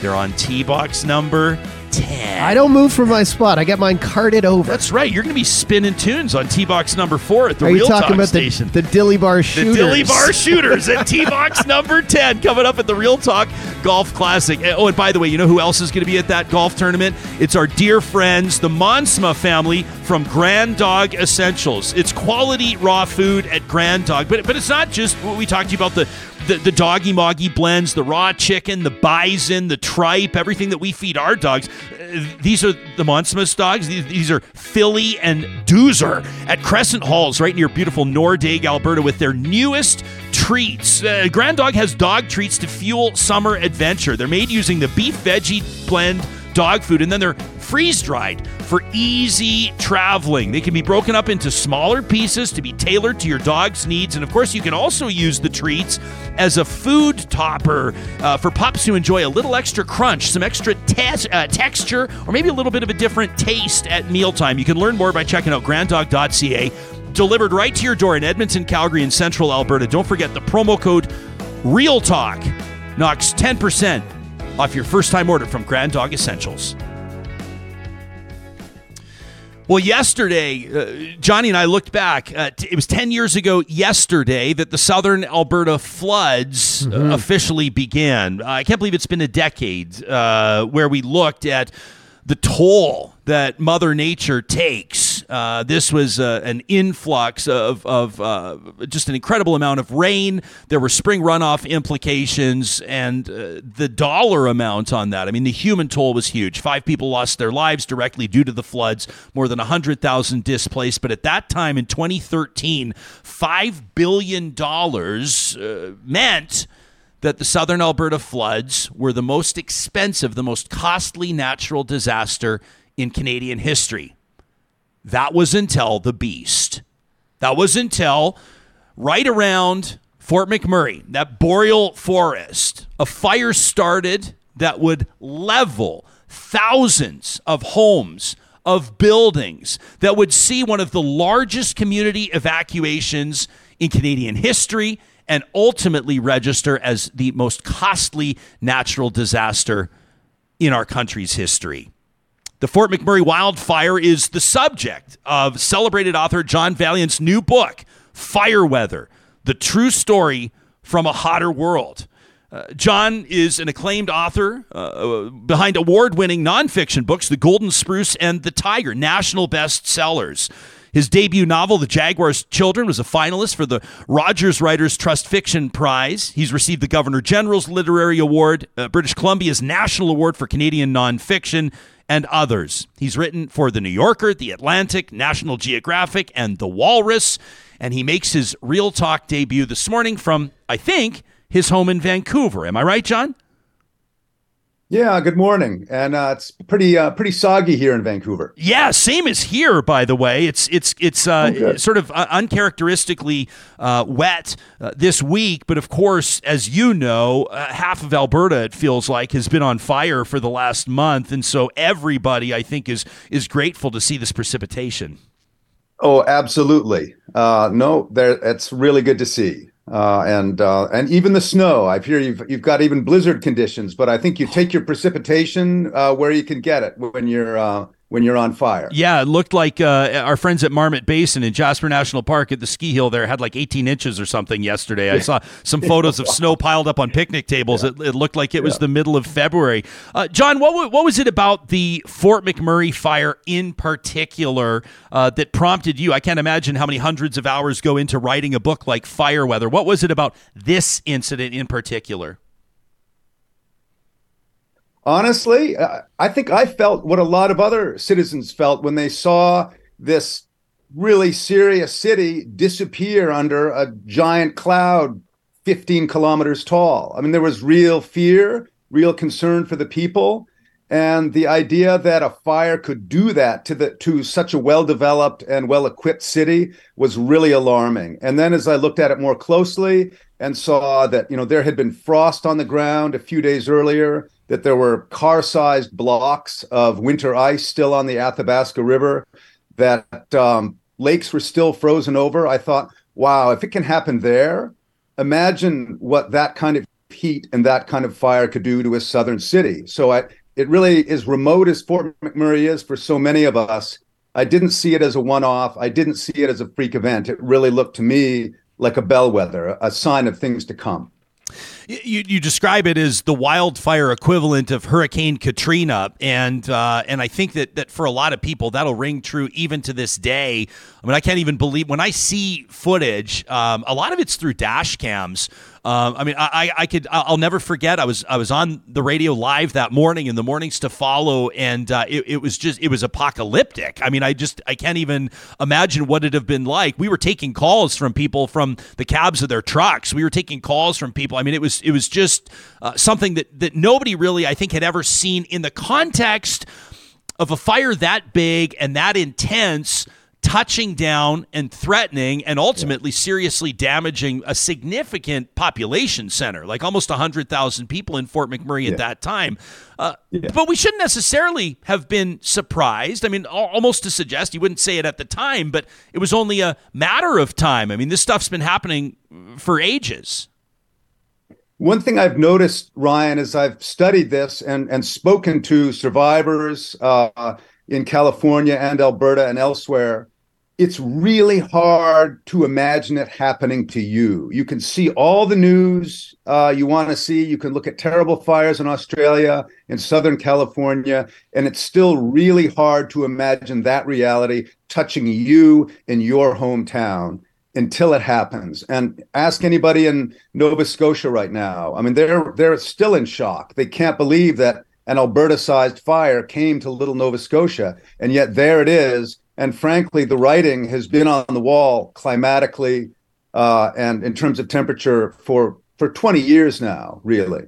They're on tee box number 10. I don't move from my spot. I get mine carted over. That's right. You're going to be spinning tunes on T Box number four at the Are Real you talking Talk about station. the, the Dilly Bar Shooters? The? Dilly Bar Shooters at T Box *laughs* number 10 coming up at the Real Talk Golf Classic. Eh, oh, and by the way, you know who else is going to be at that golf tournament? It's our dear friends, the Monsma family from Grand Dog Essentials. It's quality raw food at Grand Dog, but, but it's not just what we talked to you about the the, the doggy moggy blends, the raw chicken, the bison, the tripe, everything that we feed our dogs. Uh, these are the Monsmas dogs. These, these are Philly and Doozer at Crescent Falls, right near beautiful Nordegg, Alberta, with their newest treats. Uh, Grand Dog has dog treats to fuel summer adventure. They're made using the beef veggie blend dog food, and then they're freeze dried for easy traveling. They can be broken up into smaller pieces to be tailored to your dog's needs. And of course, you can also use the treats as a food topper uh, for pups who enjoy a little extra crunch, some extra te- uh, texture, or maybe a little bit of a different taste at mealtime. You can learn more by checking out granddog.ca. Delivered right to your door in Edmonton, Calgary, and Central Alberta. Don't forget the promo code REALTALK knocks 10% off your first time order from Grand Dog Essentials. Well, yesterday, uh, Johnny and I looked back. Uh, t- it was 10 years ago yesterday that the southern Alberta floods uh, officially began. I can't believe it's been a decade uh, where we looked at the toll that Mother Nature takes. Uh, this was uh, an influx of, of uh, just an incredible amount of rain. There were spring runoff implications, and uh, the dollar amount on that. I mean, the human toll was huge. Five people lost their lives directly due to the floods, more than 100,000 displaced. But at that time in 2013, $5 billion uh, meant that the southern Alberta floods were the most expensive, the most costly natural disaster in Canadian history. That was until the beast. That was until right around Fort McMurray, that boreal forest, a fire started that would level thousands of homes, of buildings, that would see one of the largest community evacuations in Canadian history and ultimately register as the most costly natural disaster in our country's history. The Fort McMurray wildfire is the subject of celebrated author John Vaillant's new book, Fire Weather The True Story from a Hotter World. Uh, John is an acclaimed author uh, behind award winning nonfiction books, The Golden Spruce and The Tiger, national bestsellers. His debut novel, The Jaguar's Children, was a finalist for the Rogers Writers Trust Fiction Prize. He's received the Governor General's Literary Award, uh, British Columbia's National Award for Canadian Nonfiction, and others. He's written for The New Yorker, The Atlantic, National Geographic, and The Walrus. And he makes his Real Talk debut this morning from, I think, his home in Vancouver. Am I right, John? Yeah, good morning. And uh, it's pretty uh, pretty soggy here in Vancouver. Yeah, same as here. By the way, it's it's it's uh, oh, sort of uh, uncharacteristically uh, wet uh, this week. But of course, as you know, half of Alberta it feels like has been on fire for the last month, and so everybody I think is is grateful to see this precipitation. Oh, absolutely. no, there it's really good to see uh, and uh, and even the snow. I hear you've you've got even blizzard conditions, but I think you take your precipitation uh, where you can get it when you're uh, when you're on fire. Yeah, it looked like uh, our friends at Marmot Basin in Jasper National Park at the ski hill there had like 18 inches or something yesterday. I *laughs* saw some photos of snow piled up on picnic tables. Yeah. It, it, looked like it was yeah. the middle of February. Uh, John, what, what was it about the Fort McMurray fire in particular uh, that prompted you? I can't imagine how many hundreds of hours go into writing a book like Fire Weather. What was it about this incident in particular? Honestly, I think I felt what a lot of other citizens felt when they saw this really serious city disappear under a giant cloud 15 kilometers tall. I mean, there was real fear, real concern for the people. And the idea that a fire could do that to the to such a well-developed and well-equipped city was really alarming. And then as I looked at it more closely and saw that, you know, there had been frost on the ground a few days earlier, that there were car sized blocks of winter ice still on the Athabasca River, that um, lakes were still frozen over. I thought, wow, if it can happen there, imagine what that kind of heat and that kind of fire could do to a southern city. So I, it really is remote as Fort McMurray is for so many of us. I didn't see it as a one off. I didn't see it as a freak event. It really looked to me like a bellwether, a sign of things to come. You, you describe it as the wildfire equivalent of Hurricane Katrina, and uh, and I think that that for a lot of people that'll ring true even to this day. I mean, I can't even believe when I see footage. Um, a lot of it's through dash cams um, I mean, I, I could I'll never forget. I was I was on the radio live that morning in the mornings to follow, and uh, it, it was just it was apocalyptic. I mean, I just I can't even imagine what it'd have been like. We were taking calls from people from the cabs of their trucks. We were taking calls from people. I mean, it was it was just uh, something that that nobody really I think had ever seen in the context of a fire that big and that intense touching down and threatening and ultimately yeah. seriously damaging a significant population center, like almost 100,000 people in Fort McMurray yeah. at that time. Uh, yeah. But we shouldn't necessarily have been surprised. I mean, almost to suggest, you wouldn't say it at the time, but it was only a matter of time. I mean, this stuff's been happening for ages. One thing I've noticed, Ryan, is I've studied this and, and spoken to survivors uh, in California and Alberta and elsewhere it's really hard to imagine it happening to you. You can see all the news uh, you want to see. You can look at terrible fires in Australia, in Southern California, and it's still really hard to imagine that reality touching you in your hometown until it happens. And ask anybody in Nova Scotia right now. I mean, they're they're still in shock. They can't believe that an Alberta-sized fire came to Little Nova Scotia, and yet there it is and frankly, the writing has been on the wall climatically uh, and in terms of temperature for for 20 years now, really.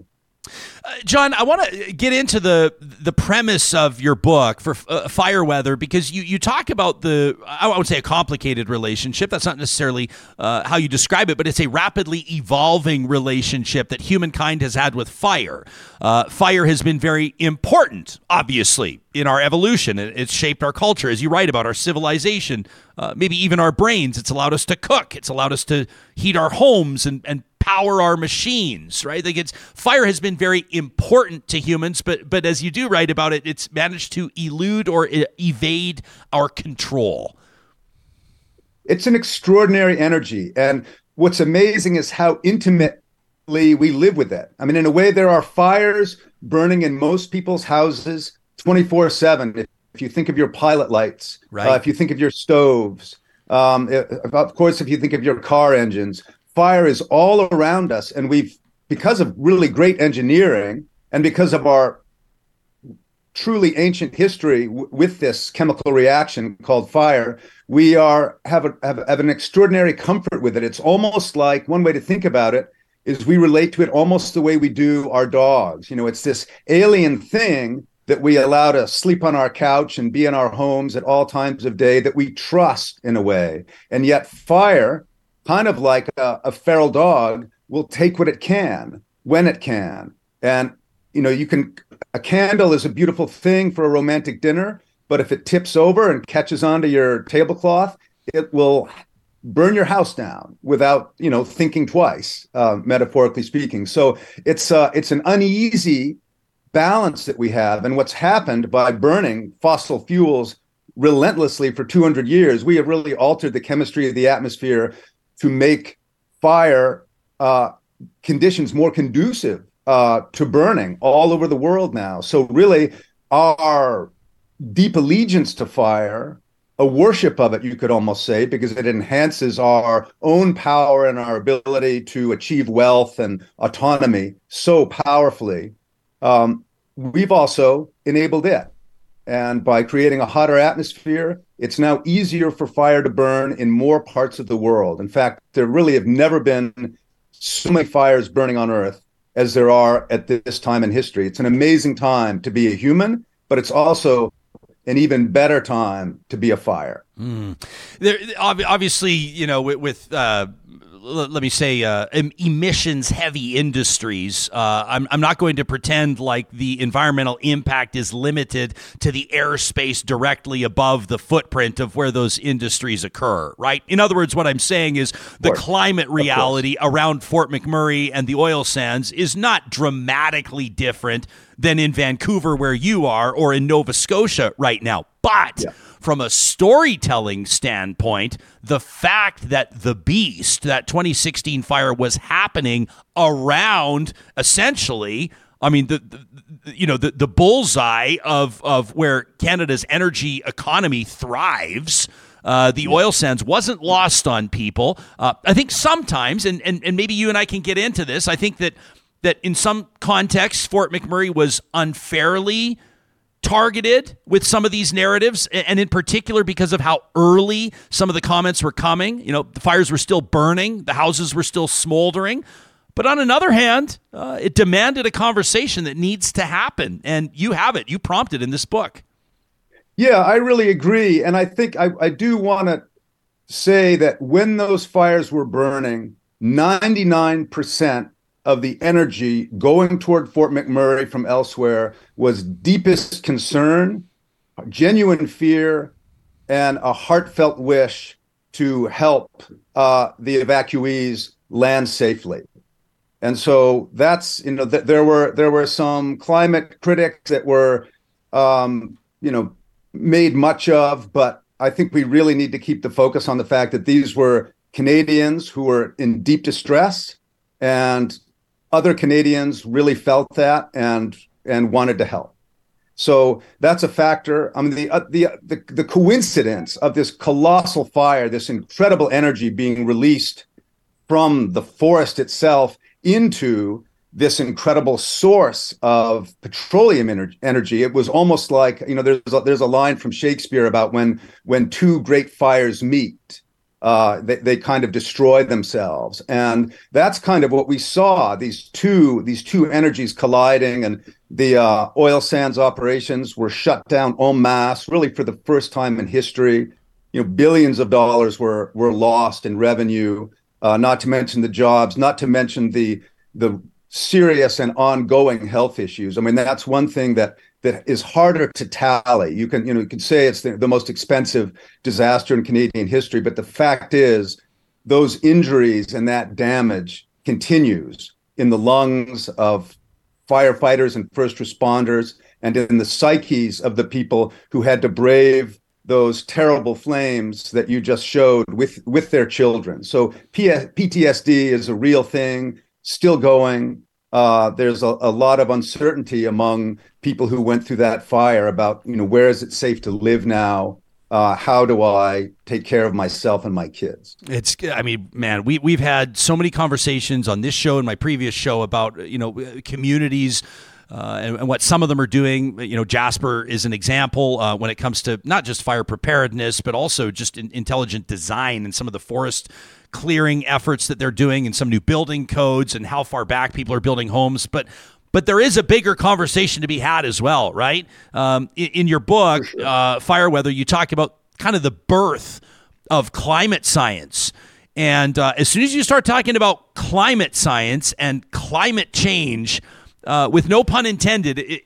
Uh, John, I want to get into the the premise of your book for uh, Fire Weather because you, you talk about the I would say a complicated relationship. That's not necessarily uh, how you describe it, but it's a rapidly evolving relationship that humankind has had with fire. Uh, fire has been very important, obviously, in our evolution. It's shaped our culture, as you write about our civilization, uh, maybe even our brains. It's allowed us to cook. It's allowed us to heat our homes and and power our machines, right? Like it's fire has been very important to humans, but but as you do write about it, it's managed to elude or evade our control. It's an extraordinary energy, and what's amazing is how intimately we live with it. I mean, in a way, there are fires burning in most people's houses 24 7 if you think of your pilot lights, right. uh, if you think of your stoves, um, if, of course, if you think of your car engines, fire is all around us. And we've, because of really great engineering and because of our truly ancient history w- with this chemical reaction called fire, we are have, a, have, have an extraordinary comfort with it. It's almost like one way to think about it is we relate to it almost the way we do our dogs. You know, it's this alien thing that we allow to sleep on our couch and be in our homes at all times of day that we trust in a way. And yet, fire, kind of like a, a feral dog, will take what it can when it can. And, you know, you can, a candle is a beautiful thing for a romantic dinner, but if it tips over and catches onto your tablecloth, it will burn your house down without you know thinking twice uh, metaphorically speaking so it's uh, it's an uneasy balance that we have and what's happened by burning fossil fuels relentlessly for 200 years we have really altered the chemistry of the atmosphere to make fire uh, conditions more conducive uh, to burning all over the world now so really our deep allegiance to fire a worship of it you could almost say because it enhances our own power and our ability to achieve wealth and autonomy so powerfully um, we've also enabled it. And by creating a hotter atmosphere, it's now easier for fire to burn in more parts of the world. In fact, there really have never been so many fires burning on Earth as there are at this time in history. It's an amazing time to be a human, but it's also an even better time to be a fire. Mm. There, obviously, you know, with, with uh, let me say, uh, emissions heavy industries. Uh, I'm, I'm not going to pretend like the environmental impact is limited to the airspace directly above the footprint of where those industries occur, right? In other words, what I'm saying is the climate reality around Fort McMurray and the oil sands is not dramatically different than in Vancouver, where you are, or in Nova Scotia right now. But yeah from a storytelling standpoint, the fact that the beast, that 2016 fire was happening around essentially I mean, the, the, you know the the bullseye of of where Canada's energy economy thrives. Uh, the oil sands wasn't lost on people. Uh, I think sometimes, and, and and maybe you and I can get into this. I think that that in some contexts, Fort McMurray was unfairly targeted with some of these narratives, and in particular because of how early some of the comments were coming. You know, the fires were still burning, the houses were still smoldering. But on another hand, uh, it demanded a conversation that needs to happen. And you have it, you prompted in this book. Yeah, I really agree. And I think I, I do want to say that when those fires were burning, 99% of the energy going toward Fort McMurray from elsewhere was deepest concern, genuine fear, and a heartfelt wish to help uh, the evacuees land safely. And so that's you know th- there were there were some climate critics that were um, you know made much of, but I think we really need to keep the focus on the fact that these were Canadians who were in deep distress and other Canadians really felt that and and wanted to help. So that's a factor. I mean, the, uh, the the the coincidence of this colossal fire, this incredible energy being released from the forest itself into this incredible source of petroleum energy. It was almost like you know there's a, there's a line from Shakespeare about when when two great fires meet uh, they, they kind of destroy themselves. And that's kind of what we saw these two these two energies colliding and the uh, oil sands operations were shut down en masse really for the first time in history. You know billions of dollars were were lost in revenue uh, not to mention the jobs not to mention the the serious and ongoing health issues. I mean that's one thing that that is harder to tally. You can, you know, you can say it's the, the most expensive disaster in Canadian history, but the fact is, those injuries and that damage continues in the lungs of firefighters and first responders and in the psyches of the people who had to brave those terrible flames that you just showed with with their children. So PTSD is a real thing, still going. Uh, there's a, a, lot of uncertainty among people who went through that fire about you know where is it safe to live now uh, how do I take care of myself and my kids? It's, I mean, man, we we've had so many conversations on this show and my previous show about you know communities. Uh, and, and, what some of them are doing. You know, Jasper is an example uh, when it comes to not just fire preparedness, but also just in, intelligent design and some of the forest clearing efforts that they're doing and some new building codes and how far back people are building homes. But but there is a bigger conversation to be had as well, right? Um, in, in, your book, sure. uh, Fire Weather, you talk about kind of the birth of climate science. And uh, as soon as you start talking about climate science and climate change, uh, with no pun intended, it,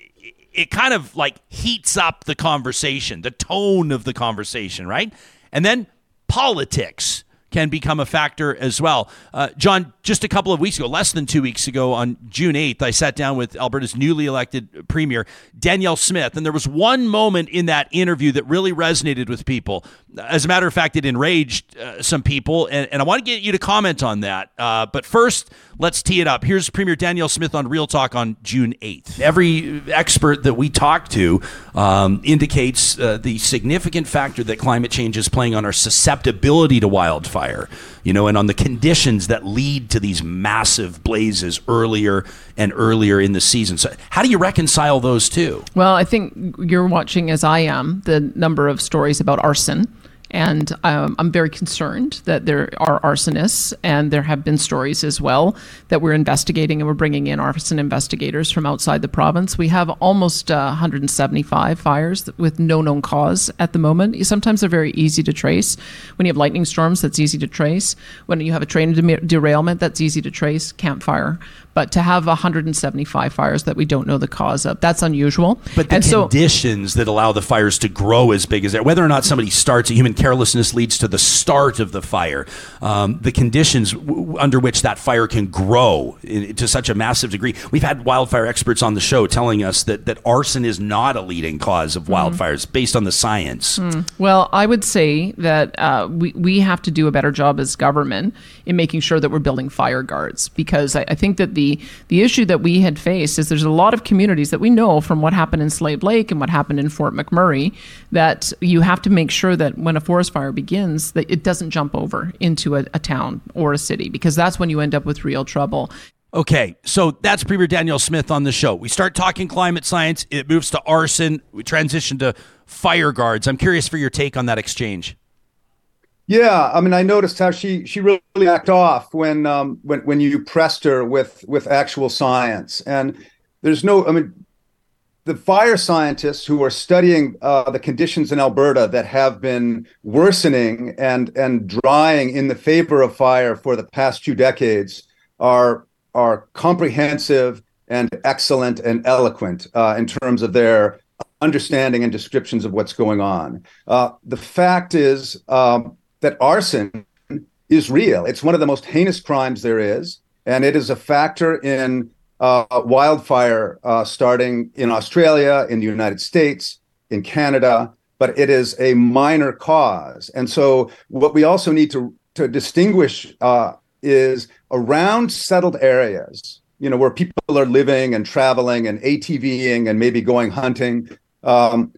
it kind of like heats up the conversation, the tone of the conversation, right? And then politics can become a factor as well. Uh, John, just a couple of weeks ago, less than two weeks ago, on June 8th, I sat down with Alberta's newly elected premier, Danielle Smith, and there was one moment in that interview that really resonated with people. As a matter of fact, it enraged uh, some people, and, and, I want to get you to comment on that. Uh, but first, let's tee it up. Here's Premier Danielle Smith on Real Talk on June 8th. Every expert that we talk to um, indicates uh, the significant factor that climate change is playing on our susceptibility to wildfire you know, and on the conditions that lead to these massive blazes earlier and earlier in the season. So, how do you reconcile those two? Well, I think you're watching, as I am, the number of stories about arson and um, I'm very concerned that there are arsonists, and there have been stories as well that we're investigating, and we're bringing in arson investigators from outside the province. We have almost uh, 175 fires with no known cause at the moment. Sometimes they're very easy to trace. When you have lightning storms, that's easy to trace. When you have a train derailment, that's easy to trace. Campfire. But to have 175 fires that we don't know the cause of, that's unusual. But the and conditions so, that allow the fires to grow as big as that, whether or not somebody starts, a human carelessness leads to the start of the fire, um, the conditions w- under which that fire can grow in, to such a massive degree. We've had wildfire experts on the show telling us that, that arson is not a leading cause of mm-hmm. wildfires mm. based on the science. Mm. Well, I would say that uh, we, we have to do a better job as government in making sure that we're building fire guards because I, I think that the the the issue that we had faced is there's a lot of communities that we know from what happened in Slave Lake and what happened in Fort McMurray that you have to make sure that when a forest fire begins that it doesn't jump over into a, a town or a city because that's when you end up with real trouble. Okay, so that's Premier Daniel Smith on the show. We start talking climate science, it moves to arson, we transition to fire guards. I'm curious for your take on that exchange. Yeah, I mean, I noticed how she she really backed off when um, when when you pressed her with with actual science, and there's no, I mean, the fire scientists who are studying uh, the conditions in Alberta that have been worsening and and drying in the favor of fire for the past two decades are are comprehensive and excellent and eloquent uh, in terms of their understanding and descriptions of what's going on. Uh, the fact is. Um, that arson is real. It's one of the most heinous crimes there is, and it is a factor in uh, wildfire uh, starting in Australia, in the United States, in Canada, but it is a minor cause. And so, what we also need to to distinguish uh, is around settled areas, you know, where people are living and traveling and ATVing and maybe going hunting. Um,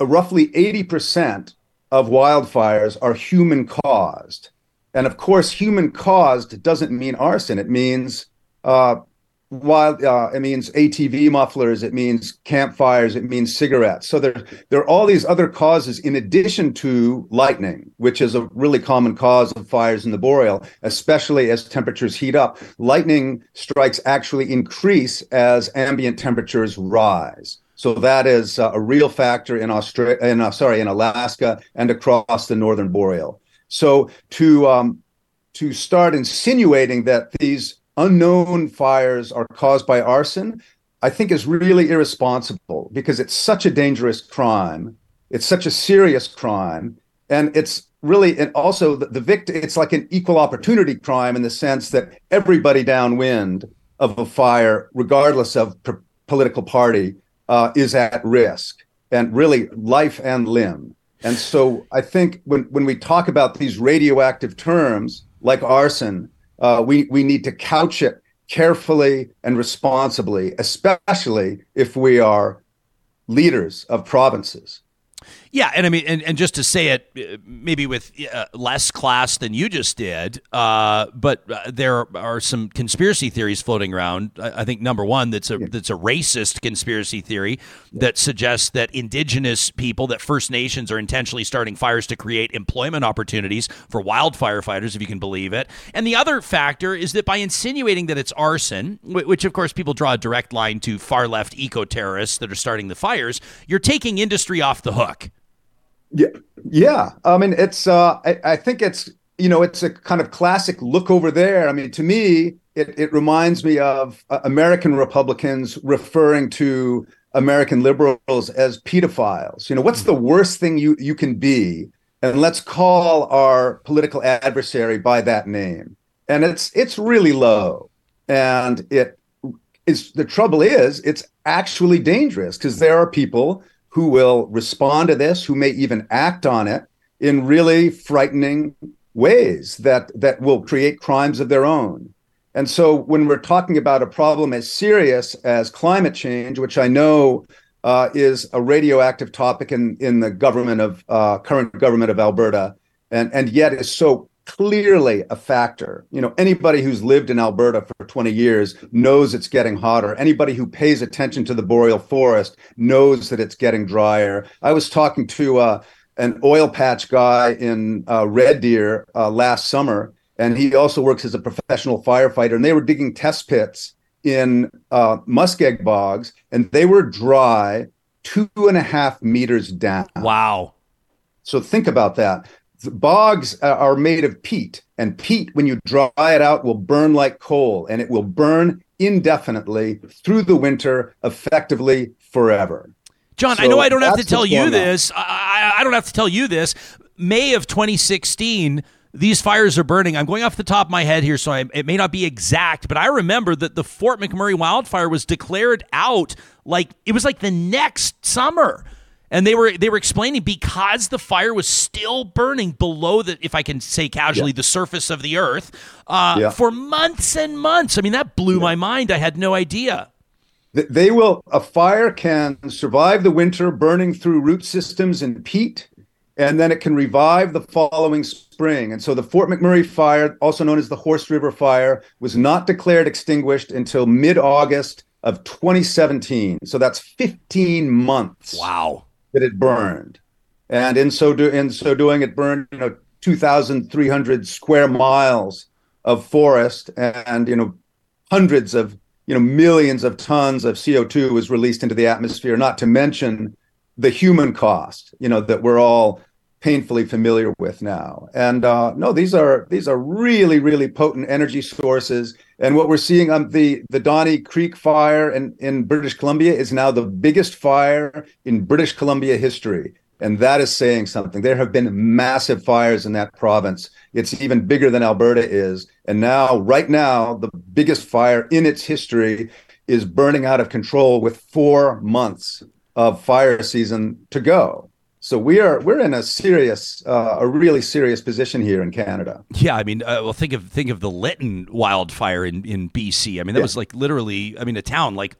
roughly eighty percent of wildfires are human caused. And of course, human caused doesn't mean arson. It means uh, wild. Uh, it means ATV mufflers. It means campfires. It means cigarettes. So there, there are all these other causes in addition to lightning, which is a really common cause of fires in the boreal, especially as temperatures heat up. Lightning strikes actually increase as ambient temperatures rise. So that is uh, a real factor in Australia, in, uh, sorry, in Alaska and across the northern boreal. So to um, to start insinuating that these unknown fires are caused by arson, I think is really irresponsible because it's such a dangerous crime. It's such a serious crime. and it's really and also the, the victim. It's like an equal opportunity crime in the sense that everybody downwind of a fire, regardless of political party, uh, is at risk, and really life and limb. And so I think when when we talk about these radioactive terms like arson, uh, we we need to couch it carefully and responsibly, especially if we are leaders of provinces. Yeah, and I mean, and, and just to say it, uh, maybe with uh, less class than you just did, uh, but uh, there are some conspiracy theories floating around. I, I, think number one, that's a that's a racist conspiracy theory that suggests that indigenous people, that First Nations, are intentionally starting fires to create employment opportunities for wildfire fighters, if you can believe it. And the other factor is that by insinuating that it's arson, which of course people draw a direct line to far left eco terrorists that are starting the fires, you're taking industry off the hook. Yeah, yeah. I mean, it's. Uh, I, I think it's. You know, it's a kind of classic look over there. I mean, to me, it it reminds me of uh, American Republicans referring to American liberals as pedophiles. You know, what's the worst thing you you can be? And let's call our political adversary by that name. And it's it's really low. And it is the trouble is it's actually dangerous because there are people who will respond to this, who may even act on it in really frightening ways that that will create crimes of their own. And so when we're talking about a problem as serious as climate change, which I know uh, is a radioactive topic in in the government of uh, current government of Alberta, and and yet is so clearly a factor. You know, anybody who's lived in Alberta for 20 years knows it's getting hotter. Anybody who pays attention to the boreal forest knows that it's getting drier. I was talking to uh, an oil patch guy in uh, Red Deer uh, last summer, and he also works as a professional firefighter. And they were digging test pits in uh, muskeg bogs, and they were dry two and a half meters down. Wow. So think about that bogs uh, are made of peat and peat when you dry it out will burn like coal and it will burn indefinitely through the winter effectively forever. John so i know i don't have to tell you this. I, I don't have to tell you this. May of 2016 these fires are burning. I'm going off the top of my head here, so I, it may not be exact, but I remember that the Fort McMurray wildfire was declared out like it was like the next summer and they were they were explaining because the fire was still burning below the if I can say casually yeah. the surface of the earth uh, yeah. for months and months. I mean that blew yeah. my mind. I had no idea. They will a fire can survive the winter burning through root systems and peat and then it can revive the following spring. And so the Fort McMurray fire, also known as the Horse River fire, was not declared extinguished until mid-August of 2017. So that's 15 months. Wow that it burned, and in so do in so doing, it burned you know 2,300 square miles of forest, and you know hundreds of you know millions of tons of CO2 was released into the atmosphere. Not to mention the human cost, you know that we're all painfully familiar with now. And uh, no, these are these are really really potent energy sources. And what we're seeing on the the Donnie Creek fire in, in British Columbia is now the biggest fire in British Columbia history. And that is saying something. There have been massive fires in that province. It's even bigger than Alberta is. And now, right now, the biggest fire in its history is burning out of control with four months of fire season to go. So we are we're in a serious, uh, a really serious position here in Canada. Yeah, I mean, uh, well, think of think of the Lytton wildfire in in BC. I mean, that yeah. was like literally, I mean, a town like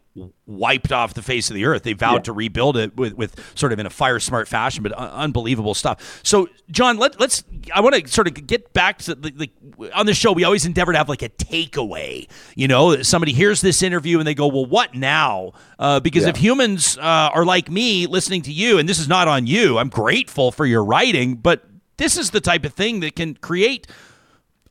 wiped off the face of the earth. They vowed yeah. to rebuild it with, with sort of in a fire smart fashion, but un- unbelievable stuff. So, John, let, us I want to sort of get back to the, the, on the show. We always endeavor to have like a takeaway. You know, somebody hears this interview and they go, "Well, what now?" Uh, because yeah. if humans uh, are like me, listening to you, and this is not on you, I'm grateful for your writing, but this is the type of thing that can create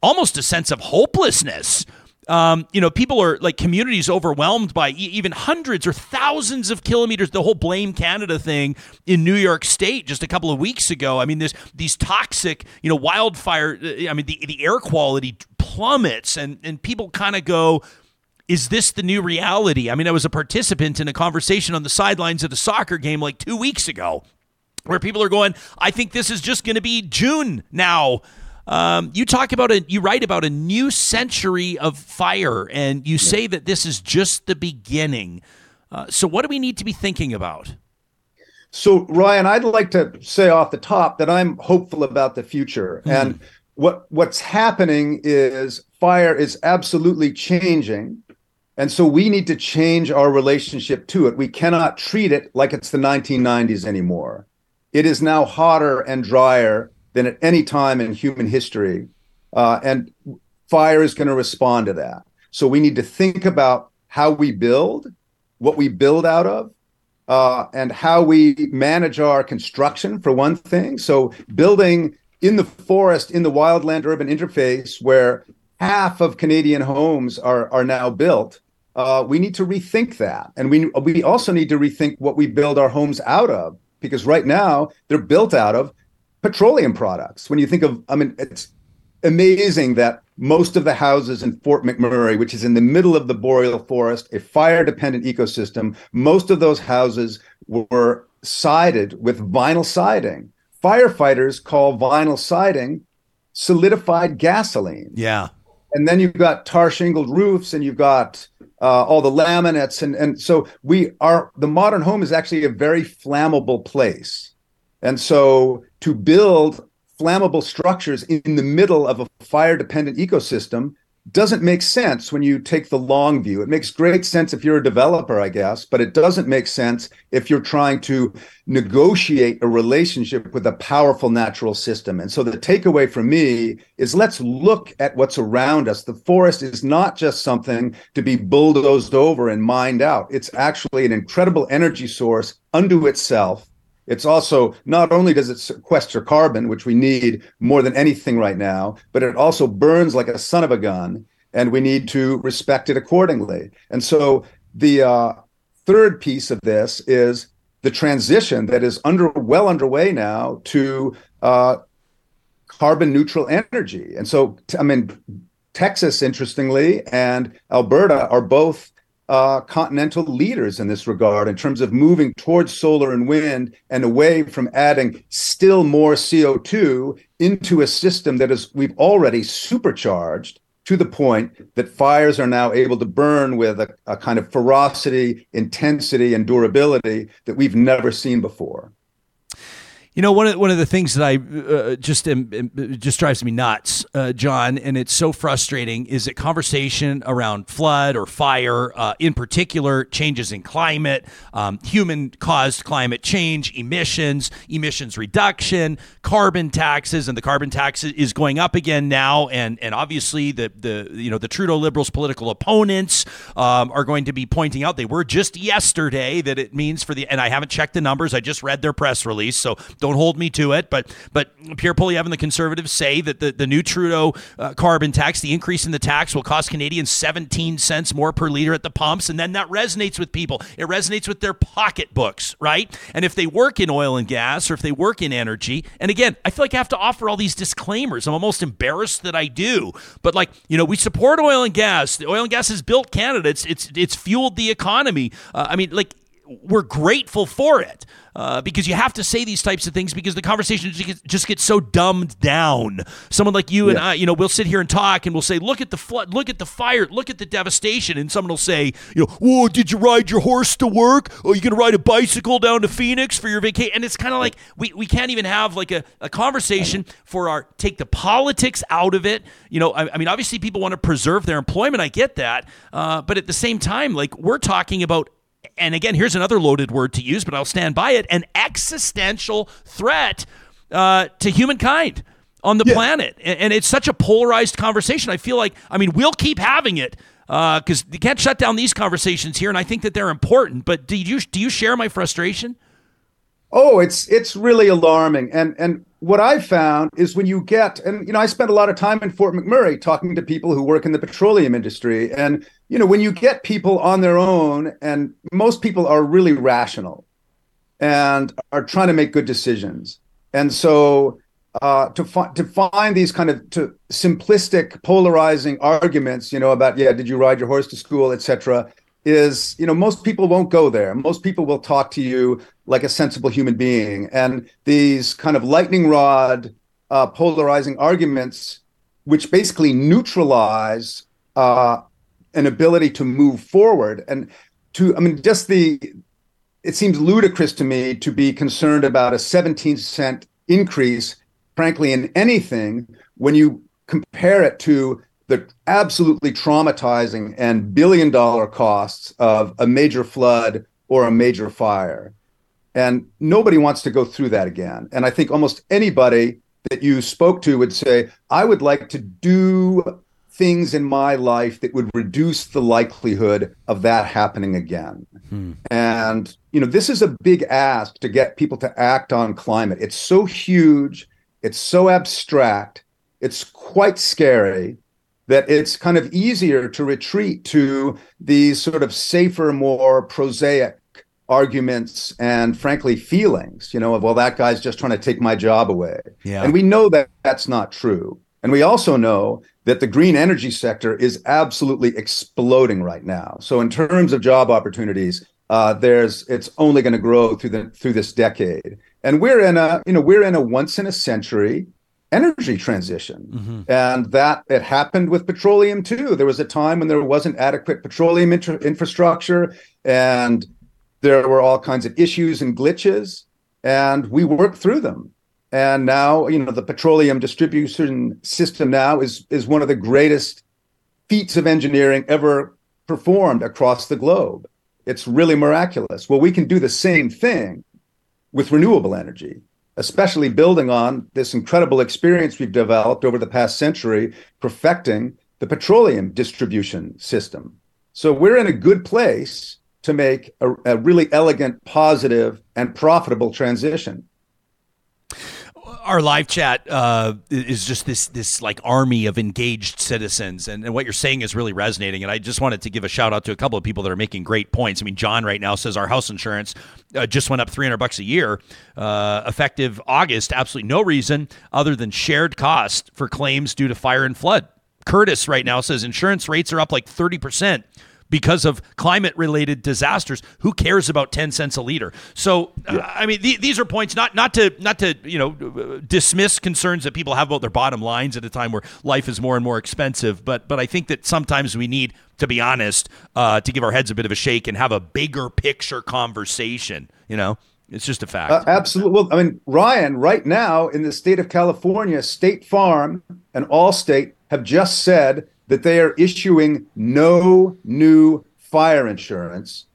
almost a sense of hopelessness um, you know, people are like communities overwhelmed by e- even hundreds or thousands of kilometers. The whole blame Canada thing in New York State just a couple of weeks ago. I mean, this these toxic, you know, wildfire. Uh, I mean, the the air quality plummets, and and people kind of go, is this the new reality? I mean, I was a participant in a conversation on the sidelines of a soccer game like two weeks ago where people are going, I think this is just going to be June now. Um, you talk about a, you write about a new century of fire, and you say that this is just the beginning. Uh, so, what do we need to be thinking about? So, Ryan, I'd like to say off the top that I'm hopeful about the future, mm. and what what's happening is fire is absolutely changing, and so we need to change our relationship to it. We cannot treat it like it's the 1990s anymore. It is now hotter and drier than at any time in human history. Uh, and fire is going to respond to that. So we need to think about how we build, what we build out of, uh, and how we manage our construction, for one thing. So building in the forest, in the wildland urban interface, where half of Canadian homes are, are now built, uh, we need to rethink that. And we, we also need to rethink what we build our homes out of, because right now they're built out of petroleum products. When you think of, I mean, it's amazing that most of the houses in Fort McMurray, which is in the middle of the boreal forest, a fire dependent ecosystem, most of those houses were sided with vinyl siding. Firefighters call vinyl siding solidified gasoline. Yeah. And then you've got tar shingled roofs and you've got uh, all the laminates. And, and so we are, the modern home is actually a very flammable place. And so to build flammable structures in the middle of a fire dependent ecosystem doesn't make sense when you take the long view. It makes great sense if you're a developer, I guess, but it doesn't make sense if you're trying to negotiate a relationship with a powerful natural system. And so the takeaway for me is let's look at what's around us. The forest is not just something to be bulldozed over and mined out, it's actually an incredible energy source unto itself it's also not only does it sequester carbon, which we need more than anything right now, but it also burns like a son of a gun, and we need to respect it accordingly. And so the uh, third piece of this is the transition that is under well underway now to uh, carbon neutral energy. And so, I mean, Texas, interestingly, and Alberta are both uh, continental leaders in this regard in terms of moving towards solar and wind and away from adding still more CO2 into a system that is we've already supercharged to the point that fires are now able to burn with a, a kind of ferocity, intensity, and durability that we've never seen before. You know, one of one of the things that I uh, just am, just drives me nuts, uh, John, and it's so frustrating is that conversation around flood or fire, uh, in particular, changes in climate, um, human caused climate change, emissions, emissions reduction, carbon taxes, and the carbon tax is going up again now, and and obviously the the you know the Trudeau Liberals' political opponents um, are going to be pointing out they were just yesterday that it means for the and I haven't checked the numbers, I just read their press release, so don't hold me to it, but but Pierre Poilievre and the Conservatives say that the, the new Trudeau uh, carbon tax, the increase in the tax, will cost Canadians 17 cents more per liter at the pumps, and then that resonates with people. It resonates with their pocketbooks, right? And if they work in oil and gas or if they work in energy, and again, I feel like I have to offer all these disclaimers. I'm almost embarrassed that I do, but like you know, we support oil and gas. The oil and gas has built Canada. It's it's it's fueled the economy. Uh, I mean, like we're grateful for it uh, because you have to say these types of things because the conversation just gets so dumbed down. Someone like you yeah. and I, you know, we'll sit here and talk and we'll say, "Look at the flood, look at the fire, look at the devastation," and someone will say, "You know, whoa, did you ride your horse to work? Oh, you gonna ride a bicycle down to Phoenix for your vacation?" And it's kind of like we, we can't even have like a, a conversation for our take the politics out of it. You know, I, I mean, obviously people want to preserve their employment. I get that, uh, but at the same time, like we're talking about and again, here's another loaded word to use, but I'll stand by it an existential threat uh, to humankind on the yeah. planet. And, and, it's such a polarized conversation. I feel like, I mean, we'll keep having it because uh, you can't shut down these conversations here, and I think that they're important. But do you do you share my frustration? Oh, it's it's really alarming. And and what I've found is when you get and you know I spent a lot of time in Fort McMurray talking to people who work in the petroleum industry. And you know when you get people on their own and most people are really rational and are trying to make good decisions. And so uh, to find to find these kind of to simplistic polarizing arguments, you know, about yeah, did you ride your horse to school, etc is you know most people won't go there. Most people will talk to you like a sensible human being. And these kind of lightning rod uh, polarizing arguments, which basically neutralize uh, an ability to move forward. And to, I mean, just the, it seems ludicrous to me to be concerned about a 17 cent increase, frankly, in anything when you compare it to the absolutely traumatizing and billion dollar costs of a major flood or a major fire. And nobody wants to go through that again. And I think almost anybody that you spoke to would say, I would like to do things in my life that would reduce the likelihood of that happening again. Hmm. And, you know, this is a big ask to get people to act on climate. It's so huge, it's so abstract, it's quite scary that it's kind of easier to retreat to these sort of safer, more prosaic arguments and frankly feelings you know of well that guy's just trying to take my job away. Yeah. and we know that that's not true. And we also know that the green energy sector is absolutely exploding right now. So in terms of job opportunities uh, there's it's only going to grow through the through this decade. And we're in a you know we're in a once in a century energy transition. Mm-hmm. and that it happened with petroleum too. There was a time when there wasn't adequate petroleum infrastructure. And there were all kinds of issues and glitches, and we worked through them. And now, you know, the petroleum distribution system now is is one of the greatest feats of engineering ever performed across the globe. It's really miraculous. Well, we can do the same thing with renewable energy, especially building on this incredible experience we've developed over the past century perfecting the petroleum distribution system. So we're in a good place to make a, a really elegant, positive, and profitable transition our live chat uh, is just this this like army of engaged citizens, and, and what you're saying is really resonating. And I just wanted to give a shout out to a couple of people that are making great points. I mean, John right now says our house insurance uh, just went up 300 bucks a year, uh, effective August. Absolutely no reason other than shared cost for claims due to fire and flood. Curtis right now says insurance rates are up like 30 percent because of climate related disasters. Who cares about 10 cents a liter? So, yeah. uh, I mean, th- these are points not, not to, not to, you know, dismiss concerns that people have about their bottom lines at a time where life is more and more expensive. But, but I think that sometimes we need, to be honest, uh, to give our heads a bit of a shake and have a bigger picture conversation, you know? It's just a fact. Uh, absolutely. Well, I mean, Ryan, right now in the state of California, State Farm and Allstate have just said that they are issuing no new fire insurance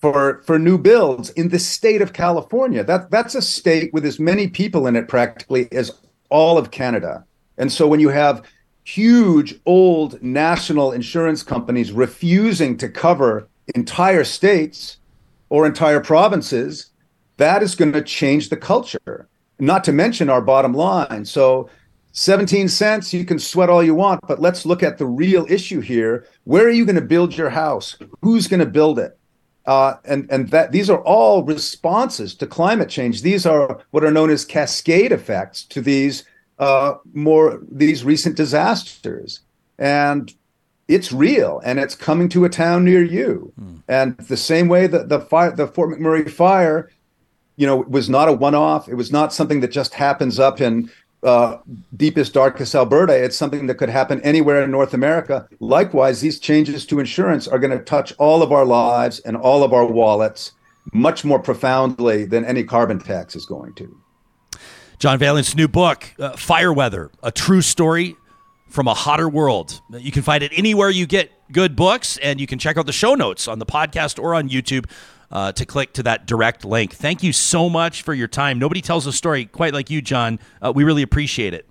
for for new builds in the state of California. That that's a state with as many people in it practically as all of Canada. And so when you have huge old national insurance companies refusing to cover entire states or entire provinces, that is going to change the culture. Not to mention our bottom line. So 17 cents, you can sweat all you want, but let's look at the real issue here. Where are you going to build your house? Who's going to build it? Uh, and and that these are all responses to climate change. These are what are known as cascade effects to these uh, more these recent disasters, and it's real and it's coming to a town near you. Mm. And the same way that the fire, the Fort McMurray fire, you know, was not a one-off. It was not something that just happens up in uh, deepest, darkest Alberta. It's something that could happen anywhere in North America. Likewise, these changes to insurance are going to touch all of our lives and all of our wallets much more profoundly than any carbon tax is going to. John Vaillant's new book, uh, Fire Weather, a true story from a hotter world. You can find it anywhere you get good books, and you can check out the show notes on the podcast or on YouTube uh, to click to that direct link. Thank you so much for your time. Nobody tells a story quite like you, John. Uh, we really appreciate it.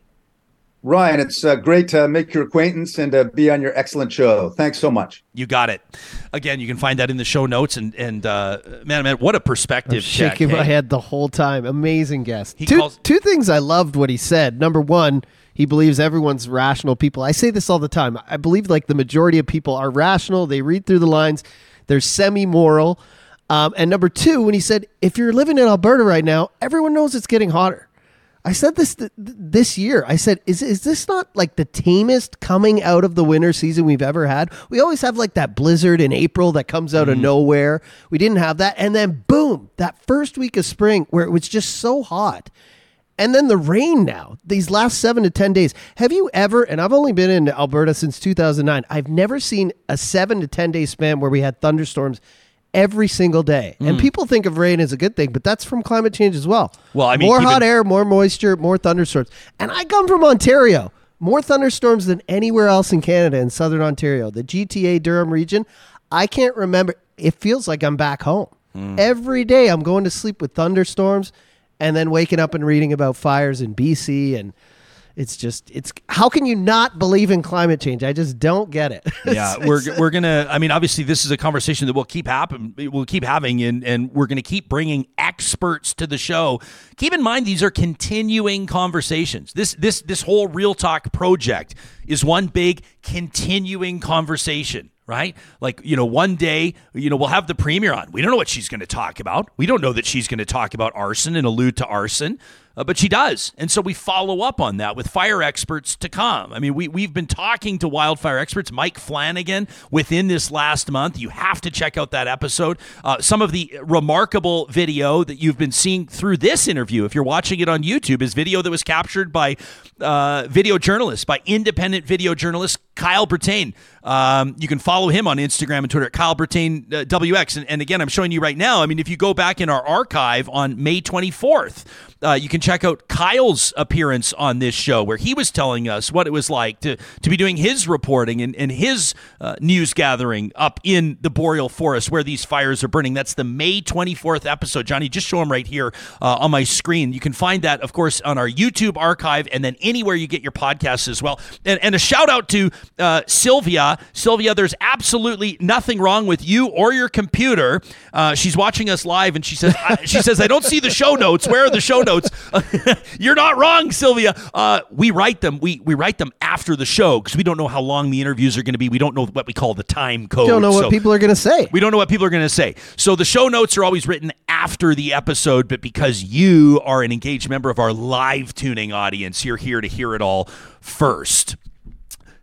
Ryan, it's uh, great to make your acquaintance and to be on your excellent show. Thanks so much. You got it. Again, you can find that in the show notes. And and uh, man, man, what a perspective! I'm shaking check, my hey? head the whole time. Amazing guest. He two calls- two things I loved what he said. Number one, he believes everyone's rational people. I say this all the time. I believe like the majority of people are rational. They read through the lines. They're semi moral. Um, and number two, when he said, if you're living in Alberta right now, everyone knows it's getting hotter. I said this th- this year. I said, is is this not like the tamest coming out of the winter season we've ever had? We always have like that blizzard in April that comes out mm. of nowhere. We didn't have that, and then boom, that first week of spring where it was just so hot. And then the rain now, these last seven to 10 days. Have you ever, and I've only been in Alberta since 2009, I've never seen a seven to 10 day span where we had thunderstorms every single day. Mm. And people think of rain as a good thing, but that's from climate change as well. Well, I mean, more hot air, more moisture, more thunderstorms. And I come from Ontario. More thunderstorms than anywhere else in Canada in southern Ontario. The GTA Durham region, I can't remember. It feels like I'm back home. Mm. Every day I'm going to sleep with thunderstorms and then waking up and reading about fires in BC and it's just it's how can you not believe in climate change i just don't get it *laughs* yeah we're, we're gonna i mean obviously this is a conversation that we'll keep happen we'll keep having and and we're gonna keep bringing experts to the show keep in mind these are continuing conversations this this this whole real talk project is one big continuing conversation right? Like, you know, one day, you know, we'll have the premier on. We don't know what she's going to talk about. We don't know that she's going to talk about arson and allude to arson uh, but she does. And so we follow up on that with fire experts to come. I mean, we, we've been talking to wildfire experts, Mike Flannigan, within this last month. You have to check out that episode. Uh, some of the remarkable video that you've been seeing through this interview, if you're watching it on YouTube, is video that was captured by uh, video journalists, by independent video journalist Kyle Brittain. Um, you can follow him on Instagram and Twitter at Kyle Brittain uh, WX. And, and, again, I'm showing you right now. I mean, if you go back in our archive on May 24th, uh, you can check out Kyle's appearance on this show where he was telling us what it was like to, to be doing his reporting and, and his uh, news gathering up in the boreal forest where these fires are burning. That's the May 24th episode. Johnny, just show him right here uh, on my screen. You can find that, of course, on our YouTube archive and then anywhere you get your podcasts as well. And, and a shout out to uh, Sylvia. Sylvia, there's absolutely nothing wrong with you or your computer. Uh, she's watching us live and she says, I, she says, I don't see the show notes. Where are the show notes? *laughs* You're not wrong, Sylvia. Uh, we write them. We we write them after the show because we don't know how long the interviews are going to be. We don't know what we call the time code. Don't know so what people are going to say. We don't know what people are going to say. So the show notes are always written after the episode, but because you are an engaged member of our live tuning audience, you're here to hear it all first.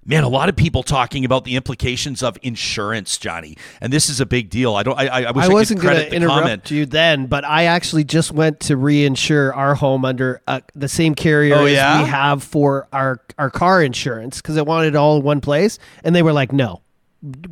Man, a lot of people talking about the implications of insurance, Johnny, and this is a big deal. I don't. I, I, wish I, I wasn't going to interrupt comment. you then, but I actually just went to reinsure our home under uh, the same carrier oh, yeah? as we have for our our car insurance because I wanted it all in one place, and they were like, "No,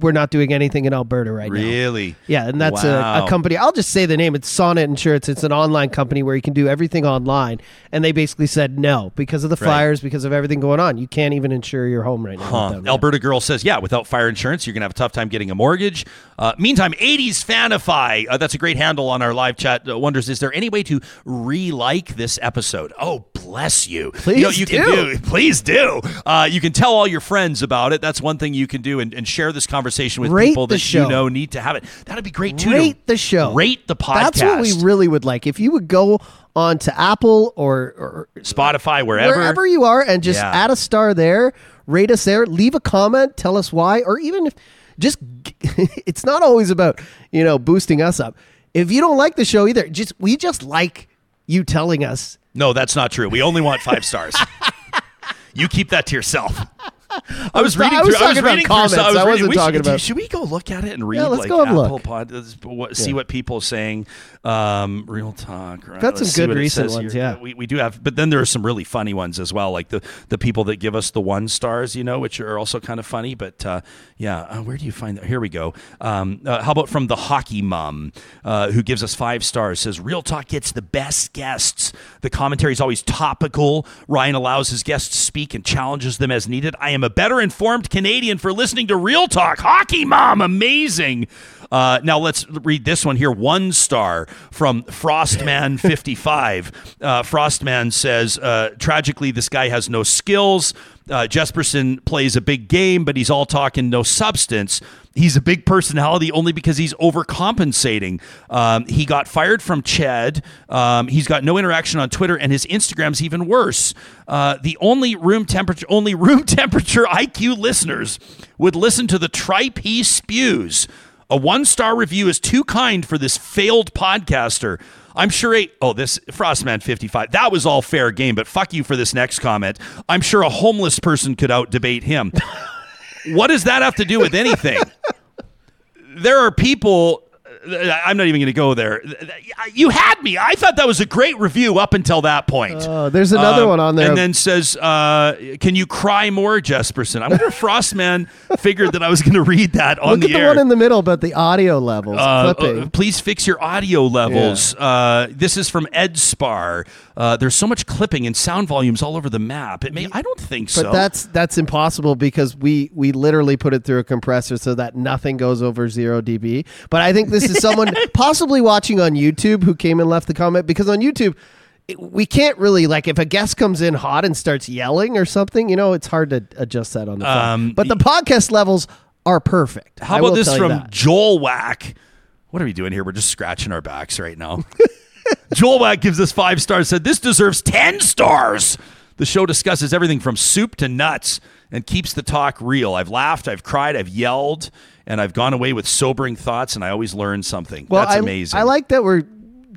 we're not doing anything in Alberta right now. Really? Yeah, and that's wow. a, a, company. I'll just say the name. It's Sonnet Insurance. It's an online company where you can do everything online. And they basically said no because of the right. fires, because of everything going on. You can't even insure your home right now. Huh. Alberta Girl says, yeah, without fire insurance, you're going to have a tough time getting a mortgage. Uh, meantime, 80s Fanify. Uh, that's a great handle on our live chat. Uh, wonders, is there any way to re-like this episode? Oh, bless you. Please you, know, you do. Can do. Please do. Uh, you can tell all your friends about it. That's one thing you can do and, and share this conversation with rate people that show. you know need to have it. That'd be great too. Rate the show. Rate the podcast. That's what we really would like. If you would go on to Apple or, or Spotify, wherever wherever you are, and just yeah. add a star there, rate us there, leave a comment, tell us why, or even if just *laughs* it's not always about you know boosting us up. If you don't like the show either, just we just like you telling us. No, that's not true. We only want five stars. *laughs* you keep that to yourself. I was reading. I was through, talking I was about comments. I, was I wasn't we talking should, about. Should we go look at it and read? Yeah, let's like go and Apple look. Pod, what, see yeah. what people are saying. Um, real talk. Right? Got some good recent ones. Here. Yeah, we, we do have, but then there are some really funny ones as well, like the the people that give us the one stars, you know, which are also kind of funny. But uh, yeah, uh, where do you find that? Here we go. Um, uh, how about from the hockey mom, uh, who gives us five stars? Says Real Talk gets the best guests. The commentary is always topical. Ryan allows his guests to speak and challenges them as needed. I am a better informed Canadian for listening to Real Talk. Hockey mom, amazing. Uh, now let's read this one here. One star from Frostman55. Uh, Frostman says, uh, tragically, this guy has no skills. Uh, Jespersen plays a big game, but he's all talk and no substance. He's a big personality only because he's overcompensating. Um, he got fired from CHED. Um, he's got no interaction on Twitter, and his Instagram's even worse. Uh, the only room temperature, only *laughs* room temperature IQ listeners would listen to the tripe he spews. A one star review is too kind for this failed podcaster. I'm sure a oh this Frostman 55 that was all fair game, but fuck you for this next comment. I'm sure a homeless person could out debate him. *laughs* what does that have to do with anything? there are people I'm not even going to go there. You had me. I thought that was a great review up until that point. Uh, there's another um, one on there. And then says, uh, Can you cry more, Jespersen? I wonder if Frostman *laughs* figured that I was going to read that on Look the at the air. one in the middle about the audio levels. Uh, uh please fix your audio levels. Yeah. Uh, this is from Ed Spar. Uh, there's so much clipping and sound volumes all over the map. It may. I don't think so. But that's that's impossible because we we literally put it through a compressor so that nothing goes over zero dB. But I think this is someone *laughs* possibly watching on YouTube who came and left the comment because on YouTube we can't really like if a guest comes in hot and starts yelling or something, you know, it's hard to adjust that on the phone. Um, but the podcast levels are perfect. How about this from Joel Whack? What are we doing here? We're just scratching our backs right now. *laughs* Joel Wack gives us five stars, said this deserves 10 stars. The show discusses everything from soup to nuts and keeps the talk real. I've laughed, I've cried, I've yelled, and I've gone away with sobering thoughts, and I always learn something. Well, That's I, amazing. I like that we're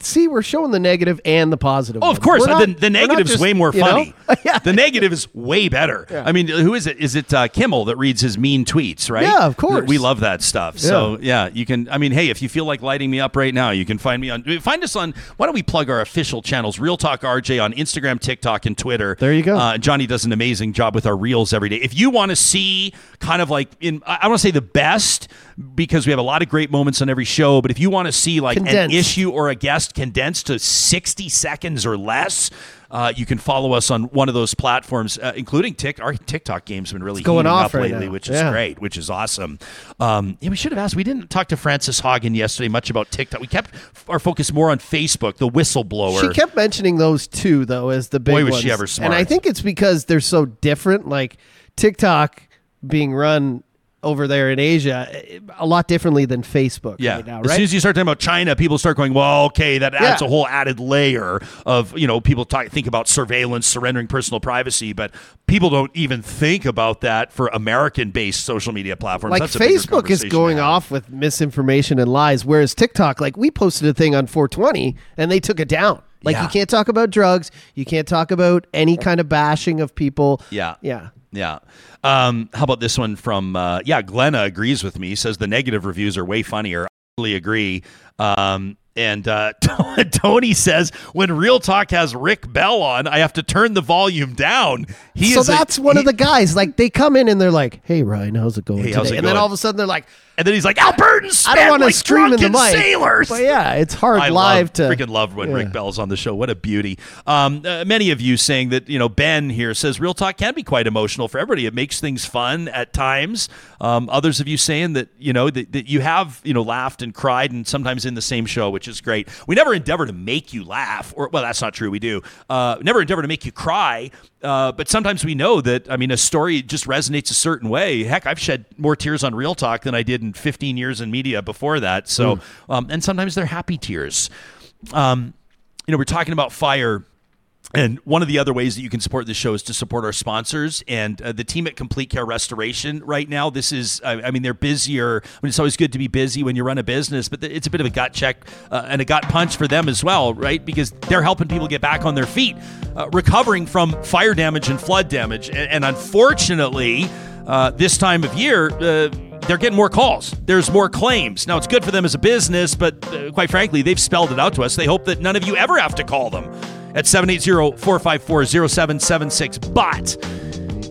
see, we're showing the negative and the positive. Oh, of course. Not, the, the negative is way more funny. *laughs* yeah. The negative is way better. Yeah. I mean, who is it? Is it uh, Kimmel that reads his mean tweets, right? Yeah, of course. We love that stuff. Yeah. So, yeah, you can, I mean, hey, if you feel like lighting me up right now, you can find me on, find us on, why don't we plug our official channels, Real Talk RJ on Instagram, TikTok, and Twitter. There you go. Uh, Johnny does an amazing job with our reels every day. If you want to see kind of like, in, I want to say the best, because we have a lot of great moments on every show, but if you want to see like condensed. an issue or a guest condensed to 60 seconds or less. Uh, you can follow us on one of those platforms, uh, including Tik. Our TikTok game's been really going off up right lately, now. which is yeah. great, which is awesome. Um, yeah, we should have asked. We didn't talk to Frances Haugen yesterday much about TikTok. We kept our focus more on Facebook, the whistleblower. She kept mentioning those two though as the big Boy, was ones. she ever smart! And I think it's because they're so different. Like TikTok being run over there in Asia eh, a lot differently than Facebook yeah. right now, right? As soon as you start talking about China, people start going, well, okay, that adds yeah. a whole added layer of, you know, people talk, think about surveillance, surrendering personal privacy, but people don't even think about that for American-based social media platforms. Like That's Facebook is going off with misinformation and lies, whereas TikTok, like we posted a thing on 420 and they took it down. Like yeah. you can't talk about drugs, you can't talk about any kind of bashing of people. Yeah. Yeah. Yeah. Um, how about this one from, uh, yeah, Glenna agrees with me, says the negative reviews are way funnier. I totally agree. Um, and uh, *laughs* Tony says, when Real Talk has Rick Bell on, I have to turn the volume down. He so that's a, one he, of the guys. Like they come in and they're like, "Hey Ryan, how's it going hey, today?" It and going? then all of a sudden they're like, and then he's like, Albertans, I don't want to like scream in the mic. Sailors. But yeah, it's hard I live love, to. Freaking love when yeah. Rick Bell's on the show. What a beauty. Um, uh, many of you saying that, you know, Ben here says Real Talk can be quite emotional for everybody. It makes things fun at times. Um, others of you saying that, you know, that, that you have, you know, laughed and cried and sometimes in the same show, which is great. We never endeavor to make you laugh, or, well, that's not true. We do. Uh, never endeavor to make you cry. Uh, but sometimes we know that, I mean, a story just resonates a certain way. Heck, I've shed more tears on Real Talk than I did in 15 years in media before that. So, mm. um, and sometimes they're happy tears. Um, you know, we're talking about fire and one of the other ways that you can support the show is to support our sponsors and uh, the team at Complete Care Restoration. Right now, this is, I, I mean, they're busier. I mean, it's always good to be busy when you run a business, but it's a bit of a gut check uh, and a gut punch for them as well, right? Because they're helping people get back on their feet, uh, recovering from fire damage and flood damage. And, and unfortunately, uh, this time of year, uh, they're getting more calls. There's more claims. Now, it's good for them as a business, but uh, quite frankly, they've spelled it out to us. They hope that none of you ever have to call them at 780-454-0776. But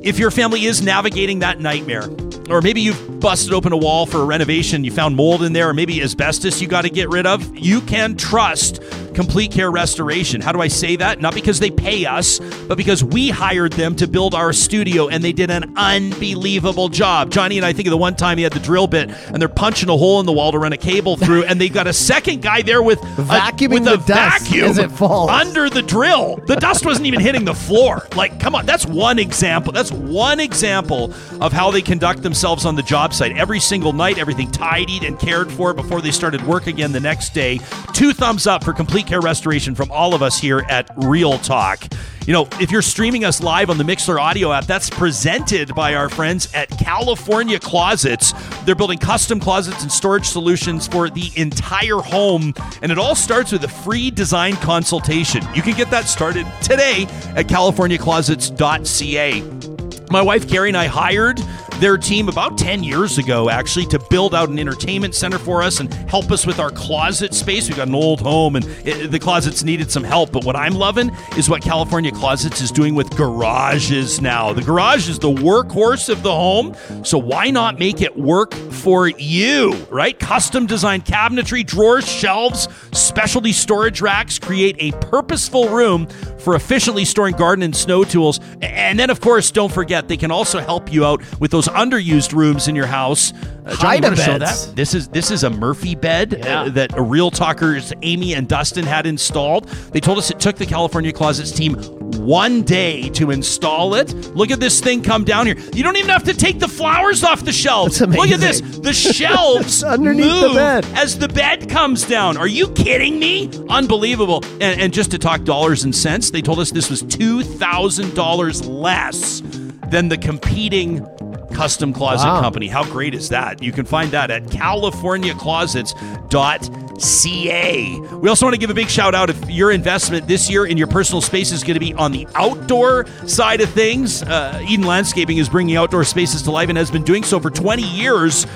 if your family is navigating that nightmare, or maybe you've busted open a wall for a renovation, you found mold in there, or maybe asbestos you got to get rid of, you can trust Complete Care Restoration. How do I say that? Not because they pay us, but because we hired them to build our studio and they did an unbelievable job. Johnny and I think of the one time he had the drill bit and they're punching a hole in the wall to run a cable *laughs* through, and they got a second guy there with vacuuming a, with the vacuum as it falls under the drill. The dust wasn't even hitting the floor. Like, come on, that's one example. That's one example of how they conduct themselves on the job site. Every single night, everything tidied and cared for before they started work again the next day. Two thumbs up for complete care restoration from all of us here at Real Talk. You know, if you're streaming us live on the Mixlr audio app, that's presented by our friends at California Closets. They're building custom closets and storage solutions for the entire home, and it all starts with a free design consultation. You can get that started today at californiaclosets.ca. My wife Carrie and I hired their team about 10 years ago, actually, to build out an entertainment center for us and help us with our closet space. We've got an old home and it, the closets needed some help. But what I'm loving is what California Closets is doing with garages now. The garage is the workhorse of the home, so why not make it work for you, right? Custom designed cabinetry, drawers, shelves, specialty storage racks create a purposeful room for efficiently storing garden and snow tools. And then, of course, don't forget, they can also help you out with those underused rooms in your house. Uh, John, you show that? This is this is a Murphy bed uh, yeah. uh, that a Real Talkers Amy and Dustin had installed. They told us it took the California Closets team one day to install it. Look at this thing come down here. You don't even have to take the flowers off the shelves. Look at this. The *laughs* shelves underneath move the bed as the bed comes down. Are you kidding me? Unbelievable. And, and just to talk dollars and cents, they told us this was two thousand dollars less than the competing custom closet wow. company. How great is that? You can find that at californiaclosets.ca. We also want to give a big shout out if your investment this year in your personal space is going to be on the outdoor side of things. Uh, Eden Landscaping is bringing outdoor spaces to life and has been doing so for 20 years.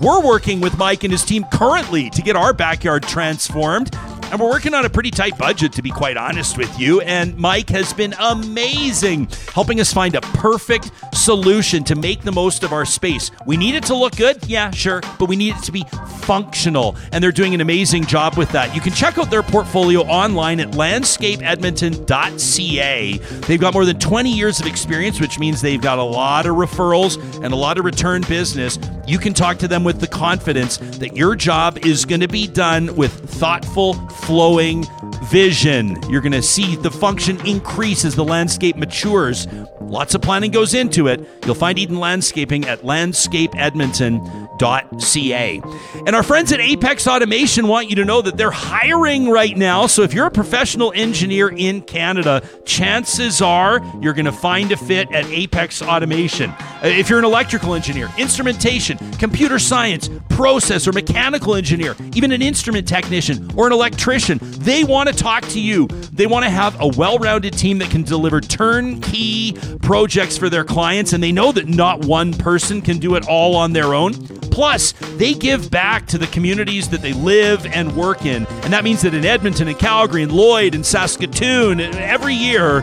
We're working with Mike and his team currently to get our backyard transformed. And we're working on a pretty tight budget, to be quite honest with you. And Mike has been amazing helping us find a perfect solution to make the most of our space. We need it to look good, yeah, sure, but we need it to be functional. And they're doing an amazing job with that. You can check out their portfolio online at landscapeedmonton.ca. They've got more than 20 years of experience, which means they've got a lot of referrals and a lot of return business. You can talk to them with the confidence that your job is going to be done with thoughtful, flowing vision. You're going to see the function increase as the landscape matures. Lots of planning goes into it. You'll find Eden Landscaping at landscapeedmonton.ca. And our friends at Apex Automation want you to know that they're hiring right now. So if you're a professional engineer in Canada, chances are you're going to find a fit at Apex Automation. Uh, if you're an electrical engineer, instrumentation, computer science, process or mechanical engineer, even an instrument technician or an electrician, they want to talk to you. They want to have a well rounded team that can deliver turnkey projects for their clients, and they know that not one person can do it all on their own. Plus, they give back to the communities that they live and work in. And that means that in Edmonton and Calgary and Lloyd and Saskatoon, every year,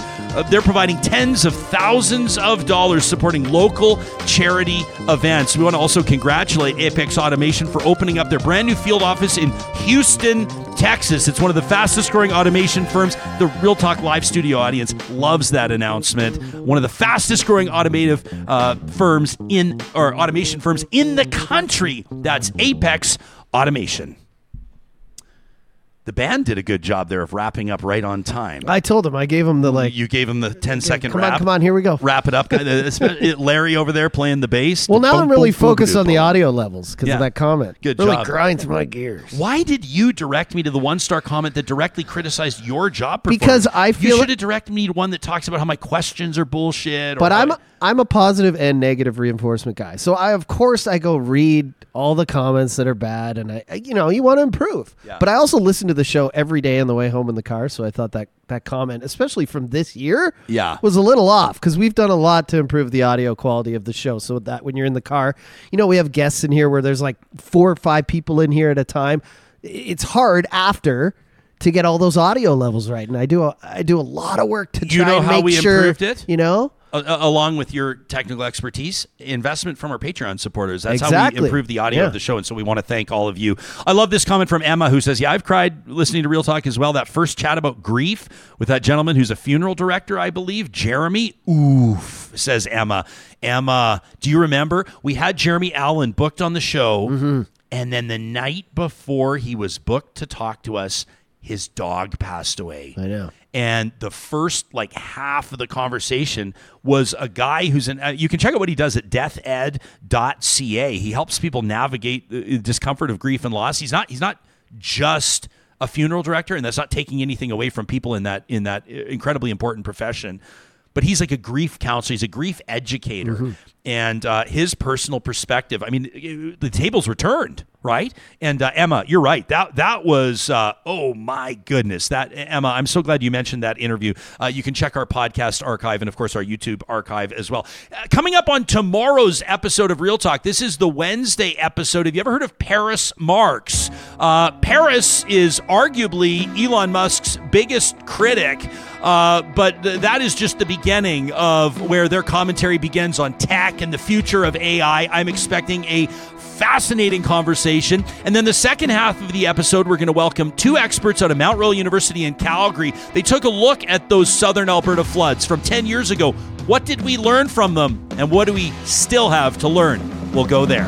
they're providing tens of thousands of dollars supporting local charity events. We want to also congratulate Apex Automation for opening up their brand new field office in Houston, Texas. It's one of the fastest growing automation firms. The Real Talk Live studio audience loves that announcement. One of the fastest growing automotive uh, firms in, or automation firms in the country. That's Apex Automation. The band did a good job there of wrapping up right on time. I told him. I gave him the like. You gave him the 10 second come wrap. on, come on, here we go. Wrap it up. *laughs* Uh, uh, Larry over there playing the bass. Well, now I'm really focused on the audio levels because Yeah. of that comment. Good job. really job. grinds my gears. Why did you direct me to the one star comment that directly criticized your job performance? Because I feel you should have directed me to one that talks about how my questions are bullshit. Or But I'm I'm a positive and negative reinforcement guy. So I of course I go read all the comments that are bad and I I- you know, you want to improve. Yeah. But I also listen to the show every day on the way home in the car, so I thought that that comment, especially from this year, Yeah. was a little off because we've done a lot to improve the audio quality of the show. So that when you're in the car, you know, we have guests in here where there's like four or five people in here at a time. It's hard after to get all those audio levels right, and I do a, I do a lot of work to You try know and how make we sure improved it? You know, Uh, along with your technical expertise, investment from our Patreon supporters. That's how we improve the audio Yeah. of the show. And so we want to thank all of you. I love this comment from Emma who says, Yeah, I've cried listening to Real Talk as well. That first chat about grief with that gentleman who's a funeral director, I believe, Jeremy. Oof, says Emma. Emma, do you remember? We had Jeremy Allen booked on the show. Mm-hmm. And then the night before he was booked to talk to us, his dog passed away. I know. And the first like half of the conversation was a guy who's in. Uh, you can check out what he does at deathed.ca. He helps people navigate the discomfort of grief and loss. He's not. He's not just a funeral director, and that's not taking anything away from people in that in that incredibly important profession. But he's like a grief counselor. He's a grief educator, mm-hmm. and uh, his personal perspective. I mean, the tables were turned right? And uh, Emma, you're right. That that was uh, oh my goodness. That Emma, I'm so glad you mentioned that interview. Uh, you can check our podcast archive and of course our YouTube archive as well. Uh, coming up on tomorrow's episode of Real Talk. This is the Wednesday episode. Have you ever heard of Paris Marx? Uh, Paris is arguably Elon Musk's biggest critic. Uh, but th- that is just the beginning of where their commentary begins on tech and the future of AI. I'm expecting a fascinating conversation. And then the second half of the episode, we're going to welcome two experts out of Mount Royal University in Calgary. They took a look at those southern Alberta floods from 10 years ago. What did we learn from them? And what do we still have to learn? We'll go there.